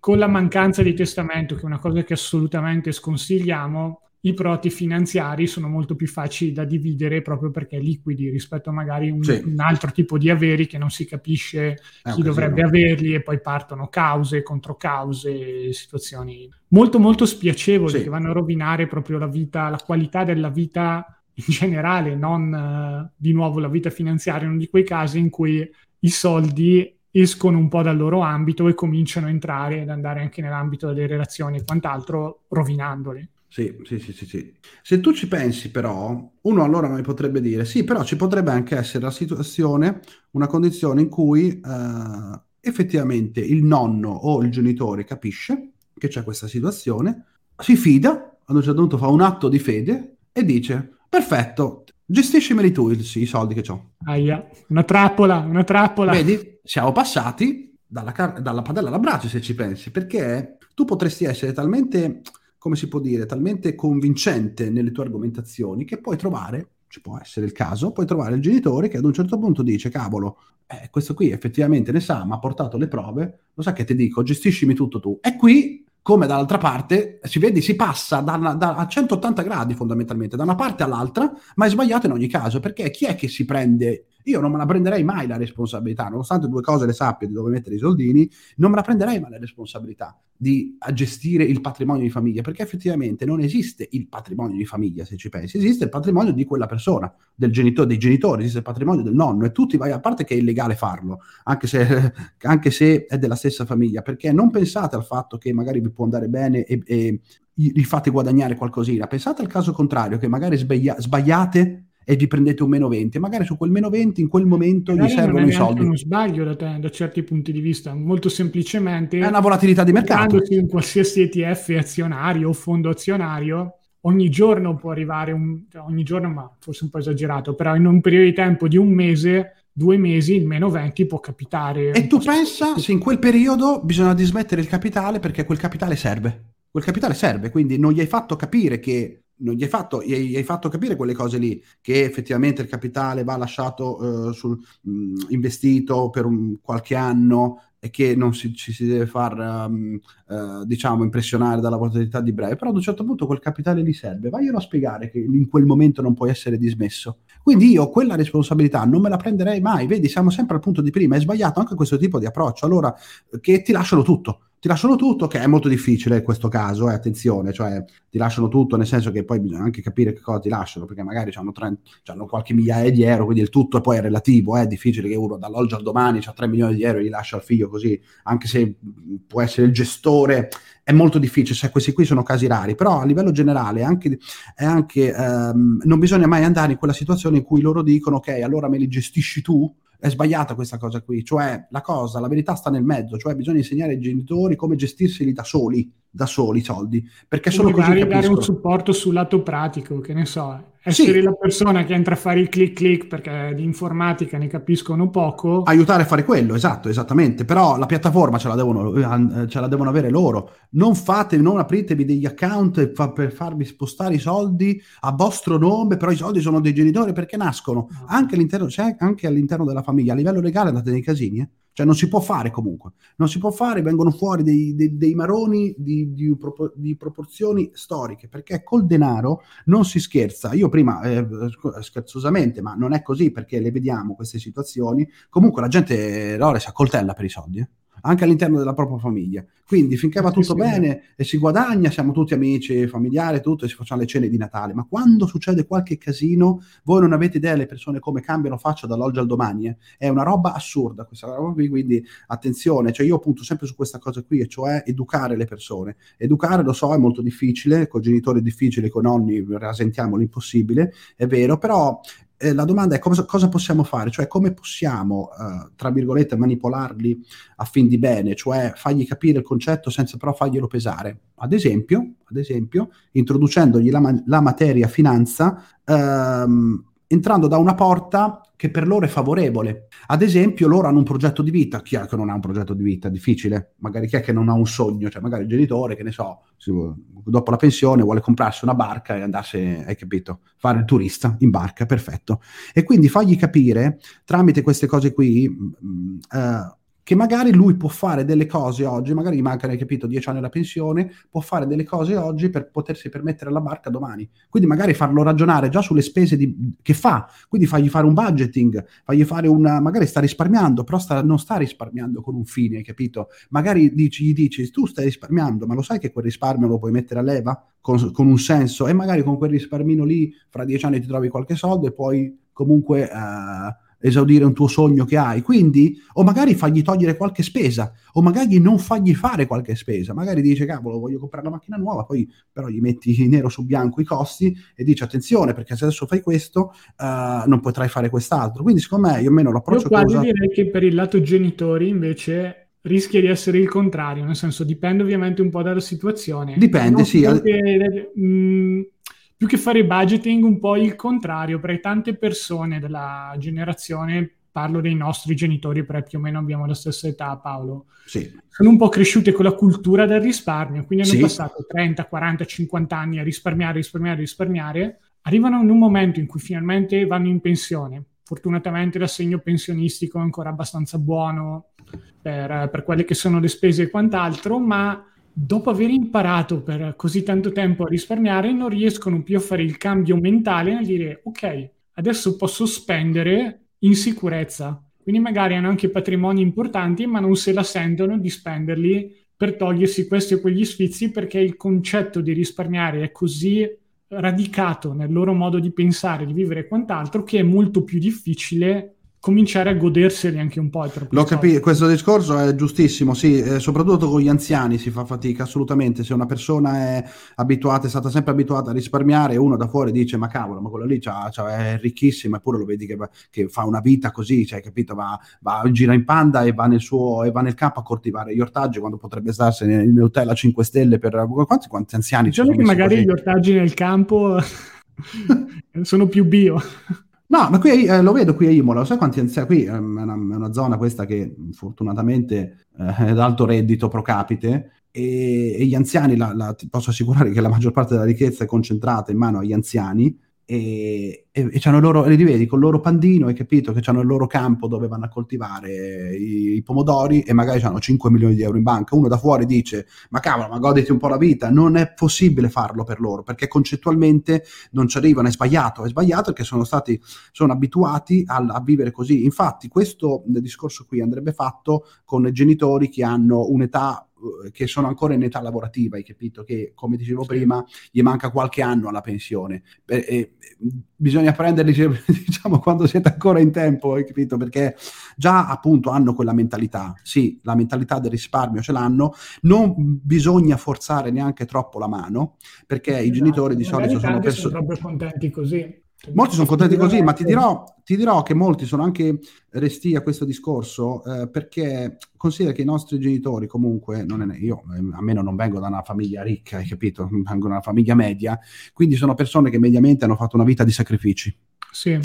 con la mancanza di testamento, che è una cosa che assolutamente sconsigliamo, i proti finanziari sono molto più facili da dividere proprio perché liquidi rispetto a magari un, sì. un altro tipo di averi che non si capisce È chi dovrebbe averli e poi partono cause, controcause, situazioni molto molto spiacevoli sì. che vanno a rovinare proprio la vita, la qualità della vita in generale, non uh, di nuovo la vita finanziaria, uno di quei casi in cui i soldi escono un po' dal loro ambito e cominciano a entrare ed andare anche nell'ambito delle relazioni e quant'altro, rovinandoli. Sì, sì, sì, sì, sì. Se tu ci pensi però, uno allora mi potrebbe dire, sì, però ci potrebbe anche essere la situazione, una condizione in cui eh, effettivamente il nonno o il genitore capisce che c'è questa situazione, si fida, ad un certo punto fa un atto di fede e dice, perfetto, gestiscimeli tu i, i soldi che ho. Aia, una trappola, una trappola. Vedi, siamo passati dalla, dalla padella alla braccia se ci pensi, perché tu potresti essere talmente come si può dire, talmente convincente nelle tue argomentazioni che puoi trovare, ci può essere il caso, puoi trovare il genitore che ad un certo punto dice, cavolo, eh, questo qui effettivamente ne sa, ma ha portato le prove, lo sa che ti dico, gestiscimi tutto tu. E qui come dall'altra parte si vede, si passa da, da, a 180 gradi fondamentalmente, da una parte all'altra, ma è sbagliato in ogni caso, perché chi è che si prende io non me la prenderei mai la responsabilità, nonostante due cose le sappia di dove mettere i soldini, non me la prenderei mai la responsabilità di gestire il patrimonio di famiglia, perché effettivamente non esiste il patrimonio di famiglia, se ci pensi, esiste il patrimonio di quella persona, del genitore, dei genitori, esiste il patrimonio del nonno e tutti vai, a parte che è illegale farlo, anche se, anche se è della stessa famiglia, perché non pensate al fatto che magari vi può andare bene e, e gli fate guadagnare qualcosina, pensate al caso contrario, che magari sbaglia- sbagliate e vi prendete un meno 20, magari su quel meno 20 in quel momento magari gli servono i soldi. È uno sbaglio da, te, da, certi punti di vista, molto semplicemente è una volatilità di mercato. in qualsiasi ETF azionario o fondo azionario, ogni giorno può arrivare un cioè ogni giorno, ma forse un po' esagerato, però in un periodo di tempo di un mese due mesi il meno 20 può capitare. E tu pensa se in quel periodo bisogna dismettere il capitale perché quel capitale serve. Quel capitale serve, quindi non gli hai fatto capire che non gli hai fatto, gli hai, gli hai, fatto capire quelle cose lì, che effettivamente il capitale va lasciato uh, sul, mh, investito per un, qualche anno e che non si, ci si deve far, um, uh, diciamo, impressionare dalla volatilità di breve, però ad un certo punto quel capitale gli serve, vaglielo a spiegare che in quel momento non può essere dismesso. Quindi io quella responsabilità non me la prenderei mai, vedi, siamo sempre al punto di prima, è sbagliato anche questo tipo di approccio, allora che ti lasciano tutto ti lasciano tutto, che è molto difficile in questo caso, eh, attenzione, cioè ti lasciano tutto nel senso che poi bisogna anche capire che cosa ti lasciano, perché magari hanno qualche migliaia di euro, quindi il tutto poi è relativo, eh, è difficile che uno dall'oggi al domani ha 3 milioni di euro e gli lascia al figlio così, anche se può essere il gestore, è molto difficile, cioè questi qui sono casi rari, però a livello generale anche, anche, ehm, non bisogna mai andare in quella situazione in cui loro dicono ok, allora me li gestisci tu, è sbagliata questa cosa qui, cioè la cosa, la verità sta nel mezzo, cioè bisogna insegnare ai genitori come gestirseli da soli, da soli i soldi, perché sono così che dare un supporto sul lato pratico, che ne so, essere sì. la persona che entra a fare il click click perché di informatica ne capiscono poco. Aiutare a fare quello, esatto, esattamente. Però la piattaforma ce la devono, eh, ce la devono avere loro. Non fate, non apritevi degli account fa, per farvi spostare i soldi a vostro nome, però i soldi sono dei genitori perché nascono no. anche, all'interno, cioè anche all'interno della famiglia. A livello legale andate nei casini, eh? Cioè non si può fare comunque, non si può fare, vengono fuori dei, dei, dei maroni di, di, di, proporzioni storiche, perché col denaro non si scherza. Io prima, eh, scherzosamente, ma non è così perché le vediamo queste situazioni, comunque la gente, Lore, si accoltella per i soldi. Eh? Anche all'interno della propria famiglia. Quindi finché va tutto sì, bene sì. e si guadagna, siamo tutti amici, familiari, tutto, e si facciano le cene di Natale. Ma quando succede qualche casino, voi non avete idea le persone come cambiano faccia dall'oggi al domani. Eh? È una roba assurda questa roba qui, quindi attenzione. Cioè io punto sempre su questa cosa qui, e cioè educare le persone. Educare, lo so, è molto difficile, con genitori difficili, con nonni rasentiamo l'impossibile, è vero, però eh, la domanda è cosa, cosa, possiamo fare, cioè come possiamo, uh, tra virgolette, manipolarli a fin di bene, cioè fargli capire il concetto senza però farglielo pesare. Ad esempio, ad esempio introducendogli la, la materia finanza, um, entrando da una porta che per loro è favorevole. Ad esempio, loro hanno un progetto di vita. Chi è che non ha un progetto di vita? Difficile. Magari chi è che non ha un sogno? Cioè, magari il genitore, che ne so, dopo la pensione vuole comprarsi una barca e andarsi, hai capito, fare il turista in barca, perfetto. E quindi fagli capire, tramite queste cose qui, mh, mm, uh, che magari lui può fare delle cose oggi, magari gli mancano, hai capito, dieci anni alla pensione, può fare delle cose oggi per potersi permettere la barca domani. Quindi magari farlo ragionare già sulle spese di, che fa, quindi fargli fare un budgeting, fargli fare una, magari sta risparmiando, però sta, non sta risparmiando con un fine, hai capito? Magari dici, gli dici, tu stai risparmiando, ma lo sai che quel risparmio lo puoi mettere a leva con, con un senso e magari con quel risparmino lì fra dieci anni ti trovi qualche soldo e poi comunque... Uh, esaudire un tuo sogno che hai. Quindi, o magari fagli togliere qualche spesa, o magari non fagli fare qualche spesa. Magari dice, cavolo, voglio comprare la macchina nuova, poi però gli metti nero su bianco i costi e dici, attenzione, perché se adesso fai questo, uh, non potrai fare quest'altro. Quindi, secondo me, io almeno l'approccio io quasi che direi che per il lato genitori, invece, rischia di essere il contrario, nel senso dipende ovviamente un po' dalla situazione. Dipende, non sì. Che, mh, mm, più che fare budgeting, un po' il contrario, perché tante persone della generazione, parlo dei nostri genitori, perché più o meno abbiamo la stessa età, Paolo, sì. sono un po' cresciute con la cultura del risparmio, quindi hanno sì. passato 30, 40, 50 anni a risparmiare, risparmiare, risparmiare, arrivano in un momento in cui finalmente vanno in pensione. Fortunatamente l'assegno pensionistico è ancora abbastanza buono per, per quelle che sono le spese e quant'altro, ma dopo aver imparato per così tanto tempo a risparmiare, non riescono più a fare il cambio mentale nel dire ok, adesso posso spendere in sicurezza. Quindi magari hanno anche patrimoni importanti, ma non se la sentono di spenderli per togliersi questi o quegli sfizi perché il concetto di risparmiare è così radicato nel loro modo di pensare, di vivere e quant'altro, che è molto più difficile cominciare a goderseli anche un po'. Lo capisco, questo discorso è giustissimo, sì, eh, soprattutto con gli anziani si fa fatica, assolutamente. Se una persona è abituata, è stata sempre abituata a risparmiare, uno da fuori dice, ma cavolo, ma quello lì c'ha, c'ha, è ricchissimo, eppure lo vedi che, che, fa una vita così, cioè, capito, va, va, gira in panda e va nel suo, e va nel campo a coltivare gli ortaggi quando potrebbe starsene in hotel a 5 stelle per... Quanti, quanti anziani diciamo che magari così? gli ortaggi nel campo sono più bio. No, ma qui eh, lo vedo qui a Imola, sai quanti anziani, qui è una, una, zona questa che fortunatamente eh, è ad alto reddito pro capite e, e gli anziani, la, la, ti posso assicurare che la maggior parte della ricchezza è concentrata in mano agli anziani e, e, e loro, li vedi con il loro pandino, hai capito che hanno il loro campo dove vanno a coltivare i, i, pomodori e magari hanno 5 milioni di euro in banca. Uno da fuori dice: Ma cavolo, ma goditi un po' la vita. Non è possibile farlo per loro perché concettualmente non ci arrivano. È sbagliato, è sbagliato perché sono stati sono abituati a, a vivere così. Infatti, questo discorso qui andrebbe fatto con genitori che hanno un'età che sono ancora in età lavorativa, hai capito? Che come dicevo prima, gli manca qualche anno alla pensione. E, e, bisogna prenderli, diciamo, quando siete ancora in tempo, hai capito? Perché già appunto hanno quella mentalità. Sì, la mentalità del risparmio ce l'hanno, non bisogna forzare neanche troppo la mano, perché esatto. i genitori di solito sono persone. sono proprio contenti così. Molti sono contenti così, ma ti dirò, ti dirò, che molti sono anche resti a questo discorso eh, perché considera che i nostri genitori comunque, è, io almeno non vengo da una famiglia ricca, hai capito? Vengo da una famiglia media, quindi sono persone che mediamente hanno fatto una vita di sacrifici. Sì,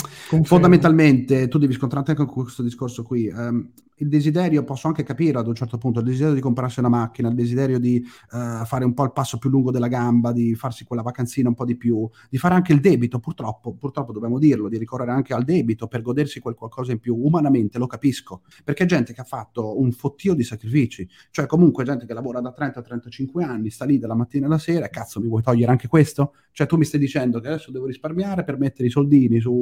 Fondamentalmente tu devi scontrarti anche con questo discorso qui. Um, il desiderio, posso anche capire ad un certo punto, il desiderio di comprarsi una macchina, il desiderio di uh, fare un po' il passo più lungo della gamba, di farsi quella vacanzina un po' di più, di fare anche il debito, purtroppo, purtroppo dobbiamo dirlo, di ricorrere anche al debito per godersi quel qualcosa in più. Umanamente lo capisco, perché è gente che ha fatto un fottio di sacrifici, cioè comunque gente che lavora da 30-35 anni, sta lì dalla mattina alla sera e cazzo mi vuoi togliere anche questo? Cioè tu mi stai dicendo che adesso devo risparmiare per mettere i soldini su,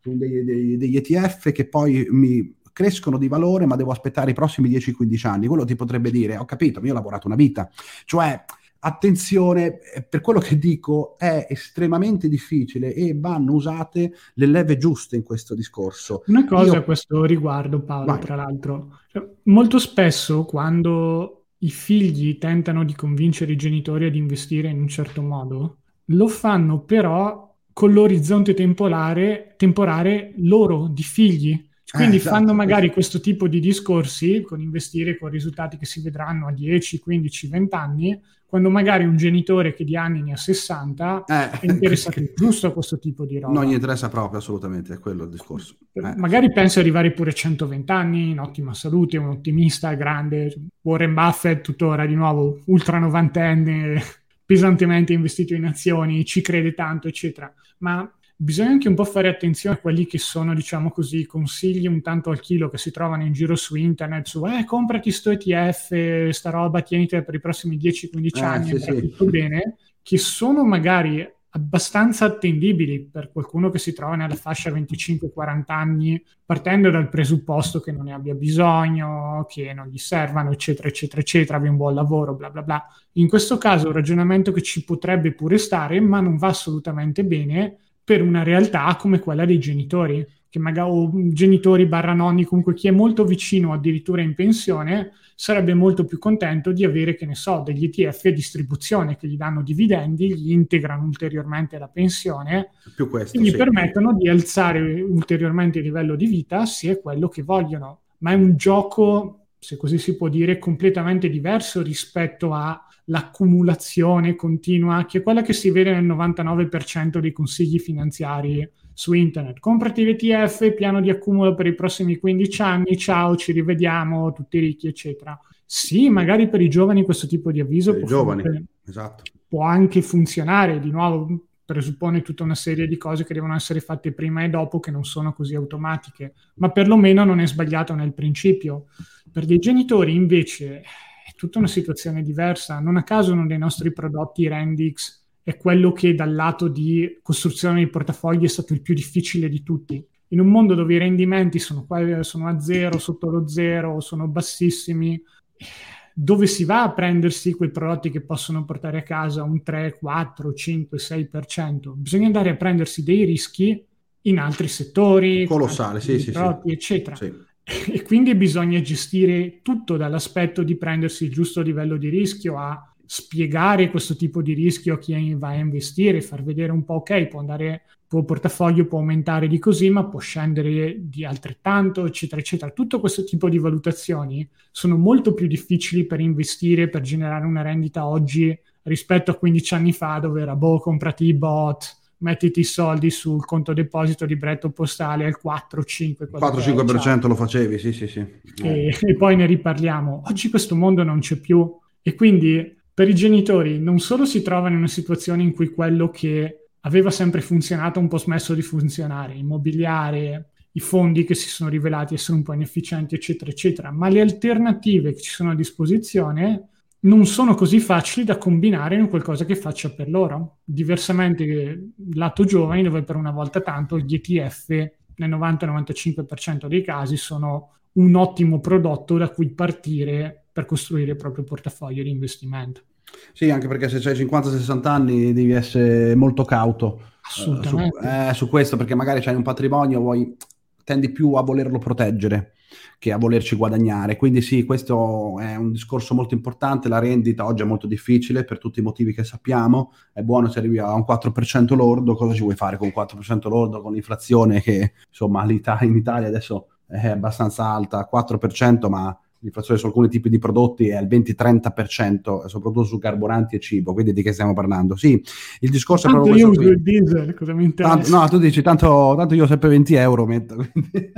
su dei, dei, degli ETF che poi mi crescono di valore, ma devo aspettare i prossimi 10-15 anni. Quello ti potrebbe dire, ho capito, io ho lavorato una vita. Cioè, attenzione, eh, per quello che dico è estremamente difficile e vanno usate le leve giuste in questo discorso. Una cosa io... a questo riguardo, Paolo, Vai. tra l'altro, cioè, molto spesso quando i figli tentano di convincere i genitori ad investire in un certo modo, lo fanno però con l'orizzonte temporale, temporale loro di figli quindi eh, esatto, fanno magari questo tipo di discorsi con investire con risultati che si vedranno a 10, 15, 20 anni, quando magari un genitore che di anni ne ha 60 eh, è interessato giusto a questo tipo di roba. Non gli interessa proprio assolutamente, è quello il discorso. Eh. Magari pensa di arrivare pure a 120 anni, in ottima salute, un ottimista, grande. Warren Buffett, tuttora di nuovo ultra novantenne, pesantemente investito in azioni, ci crede tanto, eccetera. Ma bisogna anche un po' fare attenzione a quelli che sono, diciamo così, consigli un tanto al chilo che si trovano in giro su internet, su eh, comprati sto ETF, sta roba, tienitela per i prossimi 10-15 eh, anni, sì, sì. tutto bene, che sono magari abbastanza attendibili per qualcuno che si trova nella fascia 25-40 anni, partendo dal presupposto che non ne abbia bisogno, che non gli servano, eccetera, eccetera, eccetera, abbia un buon lavoro, bla bla bla. In questo caso un ragionamento che ci potrebbe pure stare, ma non va assolutamente bene per una realtà come quella dei genitori, che magari o genitori barra nonni, comunque chi è molto vicino addirittura in pensione, sarebbe molto più contento di avere, che ne so, degli ETF a distribuzione che gli danno dividendi, gli integrano ulteriormente la pensione più questo, e gli sì. permettono di alzare ulteriormente il livello di vita se è quello che vogliono. Ma è un gioco, se così si può dire, completamente diverso rispetto a l'accumulazione continua, che è quella che si vede nel 99% dei consigli finanziari su internet. Comprati l'ETF, piano di accumulo per i prossimi 15 anni, ciao, ci rivediamo, tutti ricchi, eccetera. Sì, magari per i giovani questo tipo di avviso può, giovani, esatto. può anche funzionare, di nuovo presuppone tutta una serie di cose che devono essere fatte prima e dopo che non sono così automatiche, ma perlomeno non è sbagliato nel principio. Per dei genitori invece tutta una situazione diversa. Non a caso uno dei nostri prodotti Rendix è quello che dal lato di costruzione dei portafogli è stato il più difficile di tutti. In un mondo dove i rendimenti sono, sono a zero, sotto lo zero, sono bassissimi, dove si va a prendersi quei prodotti che possono portare a casa un 3, 4, 5, 6%? Bisogna andare a prendersi dei rischi in altri settori, colossale, sì, sì, prodotti, sì. eccetera. Sì. e quindi bisogna gestire tutto dall'aspetto di prendersi il giusto livello di rischio a spiegare questo tipo di rischio a chi va a investire, far vedere un po' ok, può andare, il portafoglio può aumentare di così, ma può scendere di altrettanto, eccetera, eccetera. Tutto questo tipo di valutazioni sono molto più difficili per investire, per generare una rendita oggi rispetto a 15 anni fa dove era boh, comprati i bot, mettiti i soldi sul conto deposito di bretto postale al 4-5%. 4-5% lo facevi, sì, sì, sì. E, e, poi ne riparliamo. Oggi questo mondo non c'è più e quindi per i genitori non solo si trovano in una situazione in cui quello che aveva sempre funzionato ha un po' smesso di funzionare, immobiliare, i fondi che si sono rivelati essere un po' inefficienti, eccetera, eccetera, ma le alternative che ci sono a disposizione non sono così facili da combinare in qualcosa che faccia per loro. Diversamente, lato giovani, dove per una volta tanto gli ETF nel 90-95% dei casi sono un ottimo prodotto da cui partire per costruire il proprio portafoglio di investimento. Sì, anche perché se hai 50-60 anni devi essere molto cauto uh, su, eh, su, questo, perché magari hai un patrimonio, vuoi, tendi più a volerlo proteggere che a volerci guadagnare. Quindi sì, questo è un discorso molto importante, la rendita oggi è molto difficile per tutti i motivi che sappiamo, è buono se arrivi a un 4% lordo, cosa ci vuoi fare con un 4% lordo con l'inflazione che insomma in Italia adesso è abbastanza alta, 4%, ma l'inflazione su alcuni tipi di prodotti è al 20-30%, soprattutto su carburanti e cibo, quindi di che stiamo parlando? Sì, il discorso tanto è proprio questo. Io uso il diesel, cosa mi interessa? Tanto, no, tu dici, tanto, tanto io sempre 20 euro metto. Quindi...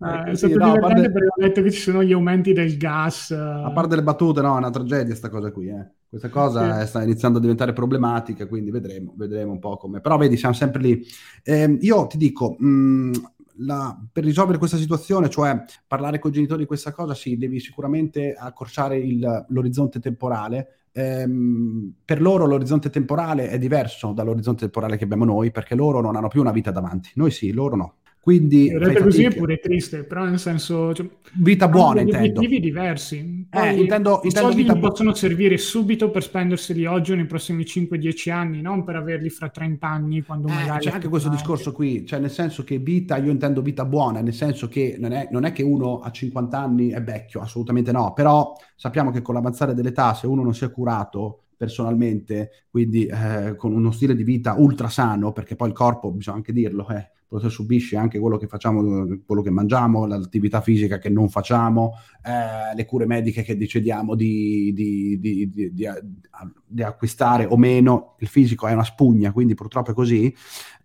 Ah, è stato no, parte... perché ho letto che ci sono gli aumenti del gas. A parte le battute, no, è una tragedia questa cosa qui, eh. Questa cosa sì. sta iniziando a diventare problematica, quindi vedremo, vedremo un po' come. Però vedi, siamo sempre lì. Eh, io ti dico, mh, mm, la, per risolvere questa situazione, cioè parlare con i genitori di questa cosa, sì, devi sicuramente accorciare il, l'orizzonte temporale. Ehm, per loro l'orizzonte temporale è diverso dall'orizzonte temporale che abbiamo noi, perché loro non hanno più una vita davanti. Noi sì, loro no. Quindi così è pure triste, però nel senso cioè, vita buona intendo. obiettivi diversi. Eh, Poi, eh, intendo, i intendo vita possono servire subito per spenderseli oggi o nei prossimi 5-10 anni, non per averli fra 30 anni quando eh, magari c'è anche questo discorso qui, cioè nel senso che vita, io intendo vita buona, nel senso che non è, non è che uno a 50 anni è vecchio, assolutamente no, però sappiamo che con l'avanzare dell'età se uno non si è curato personalmente, quindi eh, con uno stile di vita ultra sano, perché poi il corpo, bisogna anche dirlo, eh, subisce anche quello che facciamo, quello che mangiamo, l'attività fisica che non facciamo, eh, le cure mediche che decidiamo di, di, di, di, acquistare o meno. Il fisico è una spugna, quindi purtroppo è così.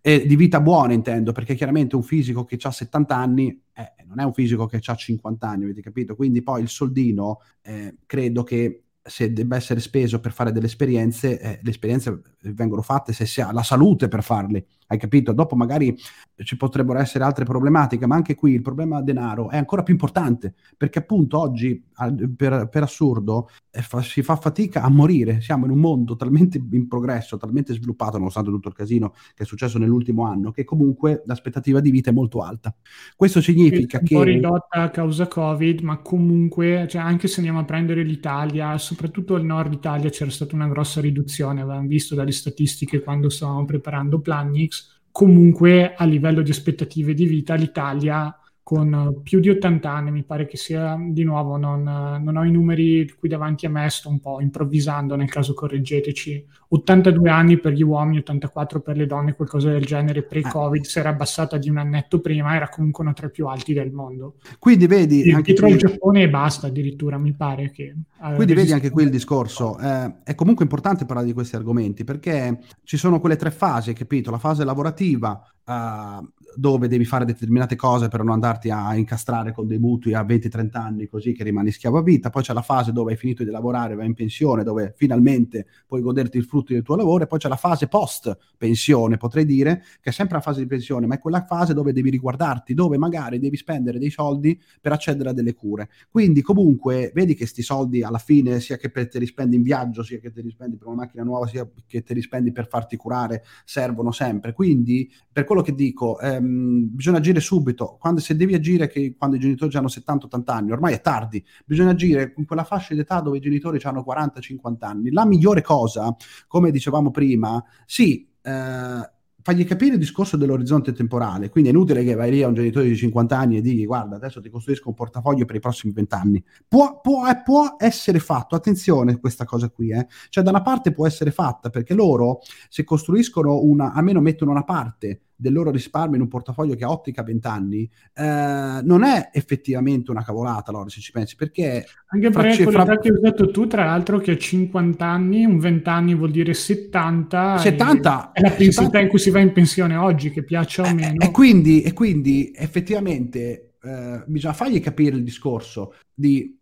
E di vita buona intendo, perché chiaramente un fisico che ha 70 anni eh, non è un fisico che ha 50 anni, avete capito? Quindi poi il soldino eh, credo che se debba essere speso per fare delle esperienze, eh, le esperienze vengono fatte se si ha la salute per farle, hai capito? Dopo magari ci potrebbero essere altre problematiche, ma anche qui il problema denaro è ancora più importante, perché appunto oggi, per, per assurdo, eh, fa, si fa fatica a morire, siamo in un mondo talmente in progresso, talmente sviluppato, nonostante tutto il casino che è successo nell'ultimo anno, che comunque l'aspettativa di vita è molto alta. Questo significa che... Un po' ridotta a causa Covid, ma comunque, cioè, anche se andiamo a prendere l'Italia, soprattutto al nord Italia c'era stata una grossa riduzione, avevamo visto dalle statistiche quando stavamo preparando Planix, comunque a livello di aspettative di vita l'Italia con più di 80 anni, mi pare che sia di nuovo, non, non, ho i numeri qui davanti a me, sto un po' improvvisando, nel caso correggeteci, 82 anni per gli uomini, 84 per le donne, qualcosa del genere, pre-Covid, si era abbassata di un annetto prima, era comunque uno tra i più alti del mondo. Quindi vedi... anche dietro qui... il Giappone e basta addirittura, mi pare che... Quindi vedi anche qui il discorso, eh, è comunque importante parlare di questi argomenti perché ci sono quelle tre fasi, capito? La fase lavorativa, uh, dove devi fare determinate cose per non andarti a incastrare con dei mutui a 20-30 anni così che rimani schiavo a vita, poi c'è la fase dove hai finito di lavorare, vai in pensione, dove finalmente puoi goderti il frutto del tuo lavoro, e poi c'è la fase post pensione, potrei dire, che è sempre la fase di pensione, ma è quella fase dove devi riguardarti, dove magari devi spendere dei soldi per accedere a delle cure. Quindi comunque vedi che sti soldi alla fine, sia che te li spendi in viaggio, sia che te li spendi per una macchina nuova, sia che te li spendi per farti curare, servono sempre. Quindi per quello che dico, ehm, bisogna agire subito. Quando, se devi agire che, quando i genitori hanno 70-80 anni, ormai è tardi, bisogna agire in quella fascia d'età dove i genitori hanno 40-50 anni. La migliore cosa, come dicevamo prima, sì, eh, fagli capire il discorso dell'orizzonte temporale. Quindi è inutile che vai lì a un genitore di 50 anni e digli guarda, adesso ti costruisco un portafoglio per i prossimi 20 anni. Può, può, eh, può essere fatto, attenzione questa cosa qui, eh. cioè da una parte può essere fatta perché loro se costruiscono una, almeno mettono una parte del loro risparmio in un portafoglio che ha ottica 20 anni, eh, non è effettivamente una cavolata, allora, se ci pensi, perché... Anche perché fra... quello che hai usato tu, tra l'altro, che ha 50 anni, un 20 anni vuol dire 70. 70! È la pensione in cui si va in pensione oggi, che piaccia o eh, meno. E, e, quindi, e quindi, effettivamente, eh, bisogna fargli capire il discorso di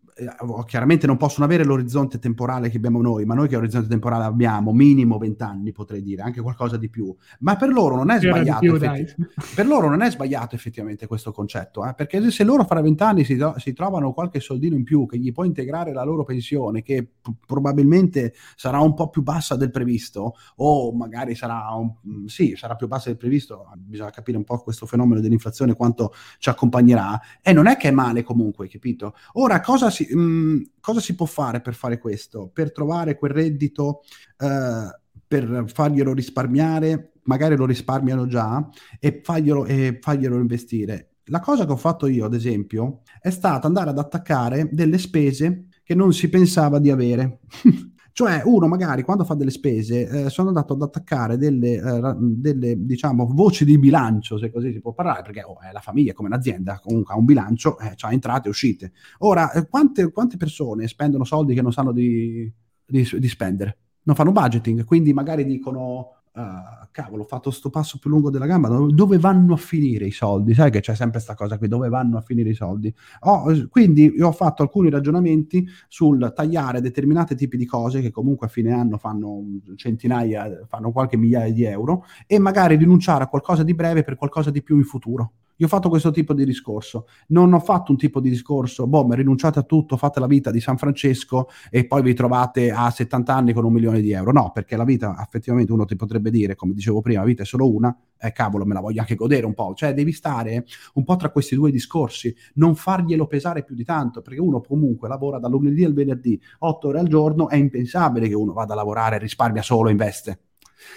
chiaramente non possono avere l'orizzonte temporale che abbiamo noi, ma noi che orizzonte temporale abbiamo, minimo 20 anni potrei dire, anche qualcosa di più. Ma per loro non è sbagliato, più, per loro non è sbagliato effettivamente questo concetto, eh? perché se loro fra 20 anni si, si, trovano qualche soldino in più che gli può integrare la loro pensione, che p- probabilmente sarà un po' più bassa del previsto, o magari sarà, un, mm, sì, sarà più bassa del previsto, bisogna capire un po' questo fenomeno dell'inflazione, quanto ci accompagnerà, e non è che è male comunque, capito? Ora, cosa si si, mh, mm, cosa si può fare per fare questo? Per trovare quel reddito, eh, per farglielo risparmiare, magari lo risparmiano già, e farglielo, e farglielo investire. La cosa che ho fatto io, ad esempio, è stata andare ad attaccare delle spese che non si pensava di avere. Cioè, uno magari quando fa delle spese, eh, sono andato ad attaccare delle, eh, delle, diciamo, voci di bilancio, se così si può parlare, perché oh, la famiglia come un'azienda, comunque ha un bilancio, eh, ha entrate e uscite. Ora, eh, quante, quante, persone spendono soldi che non sanno di, di, di spendere? Non fanno budgeting, quindi magari dicono Uh, cavolo, ho fatto sto passo più lungo della gamba, dove vanno a finire i soldi? Sai che c'è sempre questa cosa qui, dove vanno a finire i soldi? Oh, quindi ho fatto alcuni ragionamenti sul tagliare determinati tipi di cose che comunque a fine anno fanno centinaia, fanno qualche migliaia di euro e magari rinunciare a qualcosa di breve per qualcosa di più in futuro. Io ho fatto questo tipo di discorso. Non ho fatto un tipo di discorso, boh, rinunciate a tutto, fate la vita di San Francesco e poi vi trovate a 70 anni con un milione di euro. No, perché la vita, effettivamente, uno ti potrebbe dire, come dicevo prima, la vita è solo una, e eh, cavolo, me la voglio anche godere un po'. Cioè, devi stare un po' tra questi due discorsi, non farglielo pesare più di tanto, perché uno comunque lavora dal lunedì al venerdì, 8 ore al giorno, è impensabile che uno vada a lavorare, risparmia solo, investe.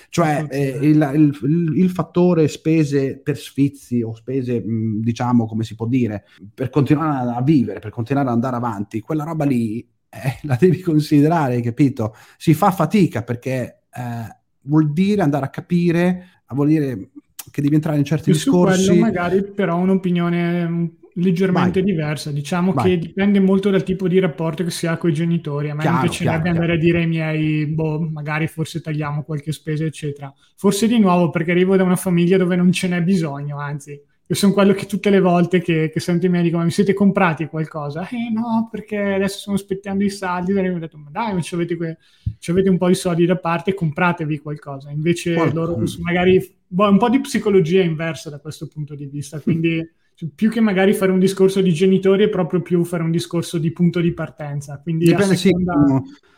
Cioè eh, il, il, il, fattore spese per sfizi o spese, mh, diciamo, come si può dire, per continuare a vivere, per continuare ad andare avanti, quella roba lì eh, la devi considerare, capito? Si fa fatica perché eh, vuol dire andare a capire, vuol dire che devi entrare in certi Io discorsi. Su quello magari però un'opinione leggermente Vai. diversa. Diciamo Vai. che dipende molto dal tipo di rapporto che si ha con i genitori. A me chiaro, non piacerebbe andare a dire ai miei, boh, magari forse tagliamo qualche spesa, eccetera. Forse di nuovo perché arrivo da una famiglia dove non ce n'è bisogno, anzi. Io sono quello che tutte le volte che, che sento i miei dicono: Ma mi siete comprati qualcosa? Eh no, perché adesso stiamo aspettando i saldi. E mi ho detto: Ma dai, ma avete, que- avete, un po' di soldi da parte, compratevi qualcosa. Invece Qual- loro magari boh, un po' di psicologia inversa da questo punto di vista. Quindi più che magari fare un discorso di genitori è proprio più fare un discorso di punto di partenza. Quindi dipende, seconda,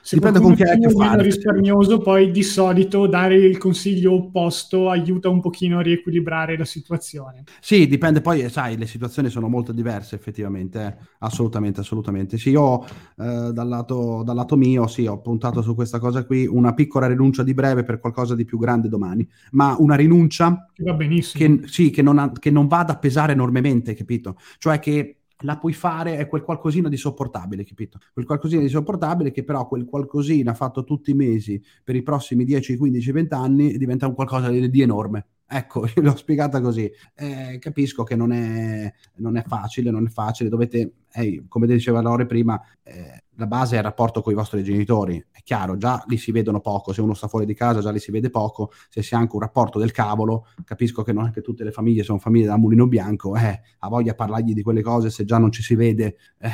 sì, dipende con chi hai a che fare. risparmioso, poi di solito dare il consiglio opposto aiuta un pochino a riequilibrare la situazione. Sì, dipende poi, sai, le situazioni sono molto diverse effettivamente, eh? assolutamente, assolutamente. Sì, io eh, dal, lato, dal lato mio, sì, ho puntato su questa cosa qui, una piccola rinuncia di breve per qualcosa di più grande domani, ma una rinuncia che va benissimo. Che, sì, che non, ha, che non vada a pesare enormemente veramente, capito? Cioè che la puoi fare è quel qualcosina di sopportabile, capito? Quel qualcosina di sopportabile che però quel qualcosina fatto tutti i mesi per i prossimi 10, 15, 20 anni diventa un qualcosa di, di enorme. Ecco, l'ho spiegata così. Eh, capisco che non è, non è, facile, non è facile. Dovete, eh, come diceva Lore prima, eh, la base è il rapporto con i vostri genitori. È chiaro, già li si vedono poco. Se uno sta fuori di casa, già li si vede poco. Se si ha anche un rapporto del cavolo, capisco che non è che tutte le famiglie sono famiglie da mulino bianco. Eh, ha voglia di parlargli di quelle cose se già non ci si vede, eh,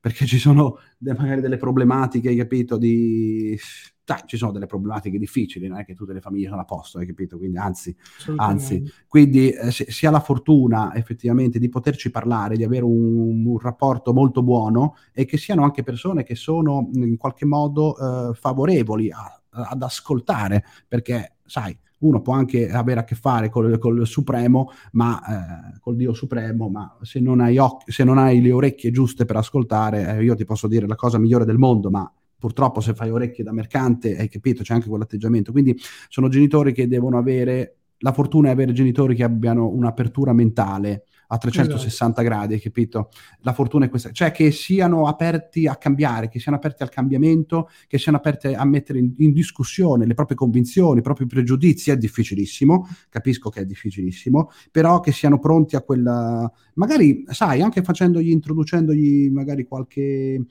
perché ci sono magari delle problematiche, capito? Di dai, ci sono delle problematiche difficili, non è che tutte le famiglie sono a posto, hai capito? Quindi, anzi, anzi quindi eh, si, si, ha la fortuna effettivamente di poterci parlare, di avere un, un, rapporto molto buono e che siano anche persone che sono in qualche modo eh, favorevoli a, ad ascoltare, perché, sai, uno può anche avere a che fare col, col Supremo, ma eh, col Dio Supremo, ma se non, hai occhi, se non hai le orecchie giuste per ascoltare, eh, io ti posso dire la cosa migliore del mondo, ma purtroppo se fai orecchie da mercante, hai capito, c'è anche quell'atteggiamento. Quindi sono genitori che devono avere, la fortuna è avere genitori che abbiano un'apertura mentale a 360 esatto. gradi, capito? La fortuna è questa, cioè che siano aperti a cambiare, che siano aperti al cambiamento, che siano aperti a mettere in, in discussione le proprie convinzioni, i propri pregiudizi, è difficilissimo, capisco che è difficilissimo, però che siano pronti a quella, magari, sai, anche facendogli, introducendogli magari qualche, eh,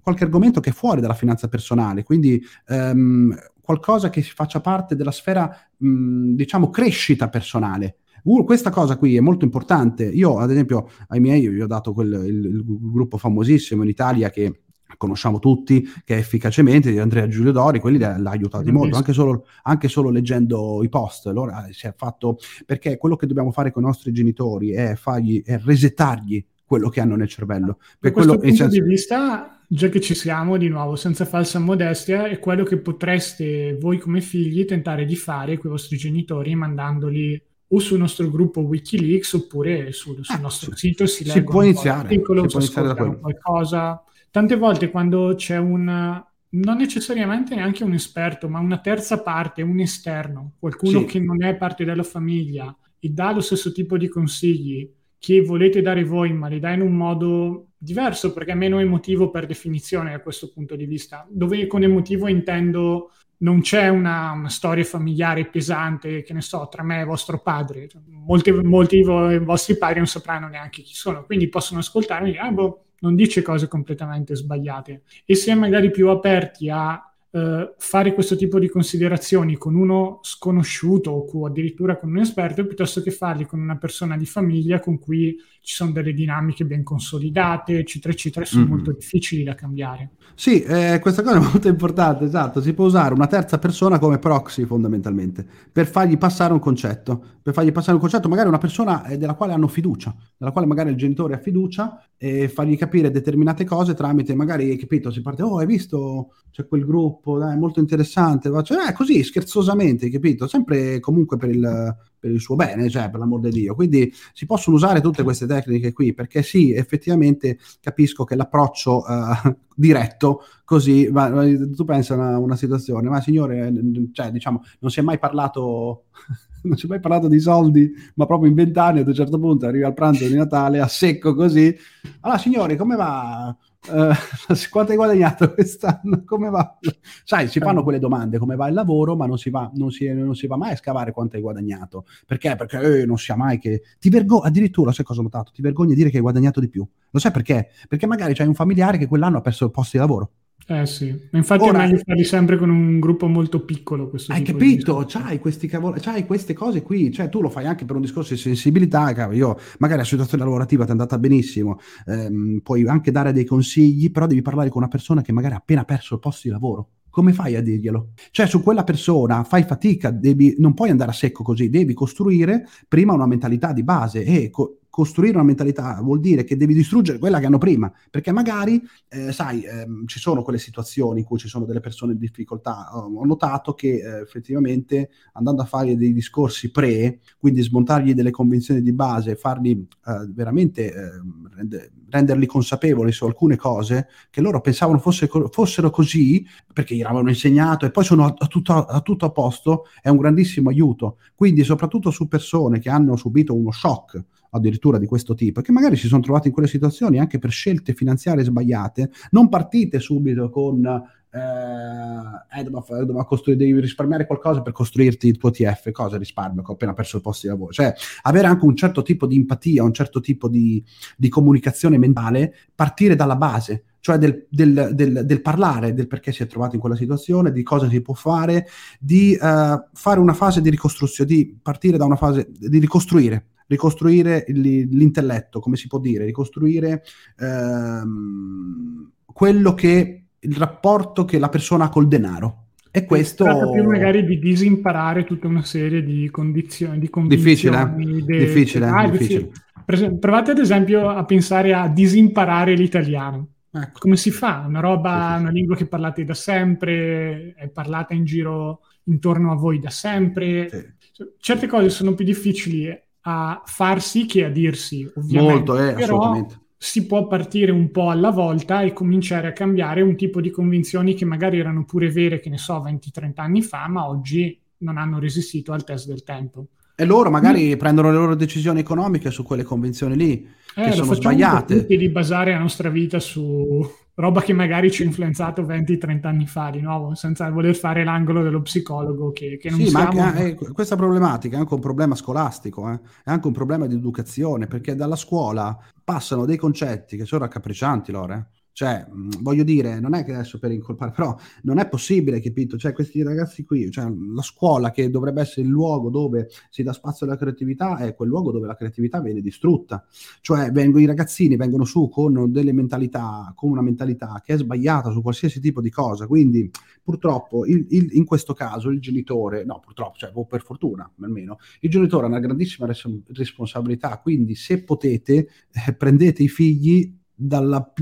qualche argomento che è fuori dalla finanza personale, quindi ehm, qualcosa che faccia parte della sfera, mh, diciamo, crescita personale, Uh, questa cosa qui è molto importante. Io, ad esempio, ai miei vi ho dato quel, il, il gruppo famosissimo inItalia che conosciamo tutti, che è efficacemente di Andrea Giulio Dori, quelli l'ha, l'ha aiutati molto, anche solo, anche solo, leggendo i post. Allora si è fatto, perché quello che dobbiamo fare con i nostri genitori è, fargli, è resetargli quello che hanno nel cervello. Da questo punto senso... di vista, già che ci siamo, di nuovo, senza falsa modestia, è quello che potreste voi come figli tentare di fare con i vostri genitori mandandoli o sul nostro gruppo Wikileaks oppure sul, sul ah, nostro sito si, si può iniziare, articolo, si può iniziare da qualcosa. Tante volte quando c'è un non necessariamente neanche un esperto, ma una terza parte, un esterno, qualcuno sì. che non è parte della famiglia e dà lo stesso tipo di consigli, che volete dare voi, ma li dai in un modo diverso perché è meno emotivo per definizione da questo punto di vista. Dove con emotivo intendo non c'è una, una, storia familiare pesante, che ne so, tra me e vostro padre. Molti, molti dei vostri padri non sapranno neanche chi sono, quindi possono ascoltarmi e dire, ah, boh, non dice cose completamente sbagliate. E se magari più aperti a eh, fare questo tipo di considerazioni con uno sconosciuto o addirittura con un esperto piuttosto che farli con una persona di famiglia con cui ci sono delle dinamiche ben consolidate, eccetera, eccetera, sono mm-hmm. molto difficili da cambiare. Sì, eh, questa cosa è molto importante, esatto, si può usare una terza persona come proxy fondamentalmente, per fargli passare un concetto, per fargli passare un concetto, magari una persona eh, della quale hanno fiducia, della quale magari il genitore ha fiducia e fargli capire determinate cose tramite, magari, capito, si parte, oh, hai visto, c'è quel gruppo, dai, molto interessante, cioè, eh, così, scherzosamente, capito, sempre comunque per il, per il suo bene, cioè per l'amor di Dio. Quindi si possono usare tutte queste tecniche qui, perché sì, effettivamente capisco che l'approccio uh, diretto così, ma, tu pensi a una, una, situazione, ma signore, cioè, diciamo, non si è mai parlato... non si è mai parlato di soldi, ma proprio in vent'anni ad un certo punto arrivi al pranzo di Natale a secco così. Allora, signori, come va? Uh, quanto hai guadagnato quest'anno? Come va? Sai, si fanno quelle domande, come va il lavoro, ma non si va, non si, non si va mai a scavare quanto hai guadagnato. Perché? Perché eh, non sia mai che... Ti vergogni, addirittura, sai cosa ho notato? Ti vergogni a dire che hai guadagnato di più. Lo sai perché? Perché magari c'hai un familiare che quell'anno ha perso il posto di lavoro. Eh sì, infatti Ora, è meglio farli sempre con un gruppo molto piccolo. Questo hai capito? C'hai, questi cavolo, c'hai queste cose qui, cioè tu lo fai anche per un discorso di sensibilità. Cavolo. Io magari la situazione lavorativa ti è andata benissimo, ehm, puoi anche dare dei consigli, però devi parlare con una persona che magari ha appena perso il posto di lavoro. Come fai a dirglielo? Cioè, su quella persona fai fatica, devi, non puoi andare a secco così, devi costruire prima una mentalità di base e co- costruire una mentalità vuol dire che devi distruggere quella che hanno prima, perché magari, eh, sai, ehm, ci sono quelle situazioni in cui ci sono delle persone in difficoltà. Ho notato che eh, effettivamente andando a fare dei discorsi pre, quindi smontargli delle convinzioni di base, farli eh, veramente ehm, rende, renderli consapevoli su alcune cose che loro pensavano fosse, fossero così perché gli avevano insegnato e poi sono a, a, tutto, a tutto a posto, è un grandissimo aiuto. Quindi soprattutto su persone che hanno subito uno shock addirittura di questo tipo, che magari si sono trovati in quelle situazioni anche per scelte finanziarie sbagliate, non partite subito con eh, eh, dobbiamo costruire, devi risparmiare qualcosa per costruirti il tuo TF, cosa risparmio che ho appena perso il posto di lavoro, cioè avere anche un certo tipo di empatia, un certo tipo di, di comunicazione mentale, partire dalla base, cioè del, del, del, del, parlare del perché si è trovato in quella situazione, di cosa si può fare, di uh, fare una fase di ricostruzione, di partire da una fase di ricostruire, ricostruire l'intelletto, come si può dire, ricostruire ehm, quello che il rapporto che la persona ha col denaro. E questo... Si tratta più magari di disimparare tutta una serie di condizioni. Di difficile, eh? de... difficile, ah, difficile. difficile. Provate ad esempio a pensare a disimparare l'italiano. Ecco. Come si fa? Una roba, una lingua che parlate da sempre, è parlata in giro intorno a voi da sempre. Sì. Certe cose sono più difficili a farsi che a dirsi, ovviamente. Molto, eh, Però si può partire un po' alla volta e cominciare a cambiare un tipo di convinzioni che magari erano pure vere, che ne so, 20-30 anni fa, ma oggi non hanno resistito al test del tempo. E loro magari mm. prendono le loro decisioni economiche su quelle convenzioni lì, eh, che sono sbagliate. di basare la nostra vita su roba che magari ci ha influenzato 20-30 anni fa di nuovo, senza voler fare l'angolo dello psicologo che, che non sì, siamo... ma anche, eh, questa problematica è anche un problema scolastico, eh? è anche un problema di educazione, perché dalla scuola passano dei concetti che sono raccapriccianti, loro, eh? Cioè, voglio dire, non è che adesso per incolpare, però non è possibile, capito? Cioè, questi ragazzi qui, cioè, la scuola che dovrebbe essere il luogo dove si dà spazio alla creatività è quel luogo dove la creatività viene distrutta. Cioè, vengono, i ragazzini vengono su con delle mentalità, con una mentalità che è sbagliata su qualsiasi tipo di cosa. Quindi, purtroppo, il, il, in questo caso, il genitore, no, purtroppo, cioè, o per fortuna almeno, il genitore ha una grandissima res- responsabilità. Quindi, se potete, eh, prendete i figli dalla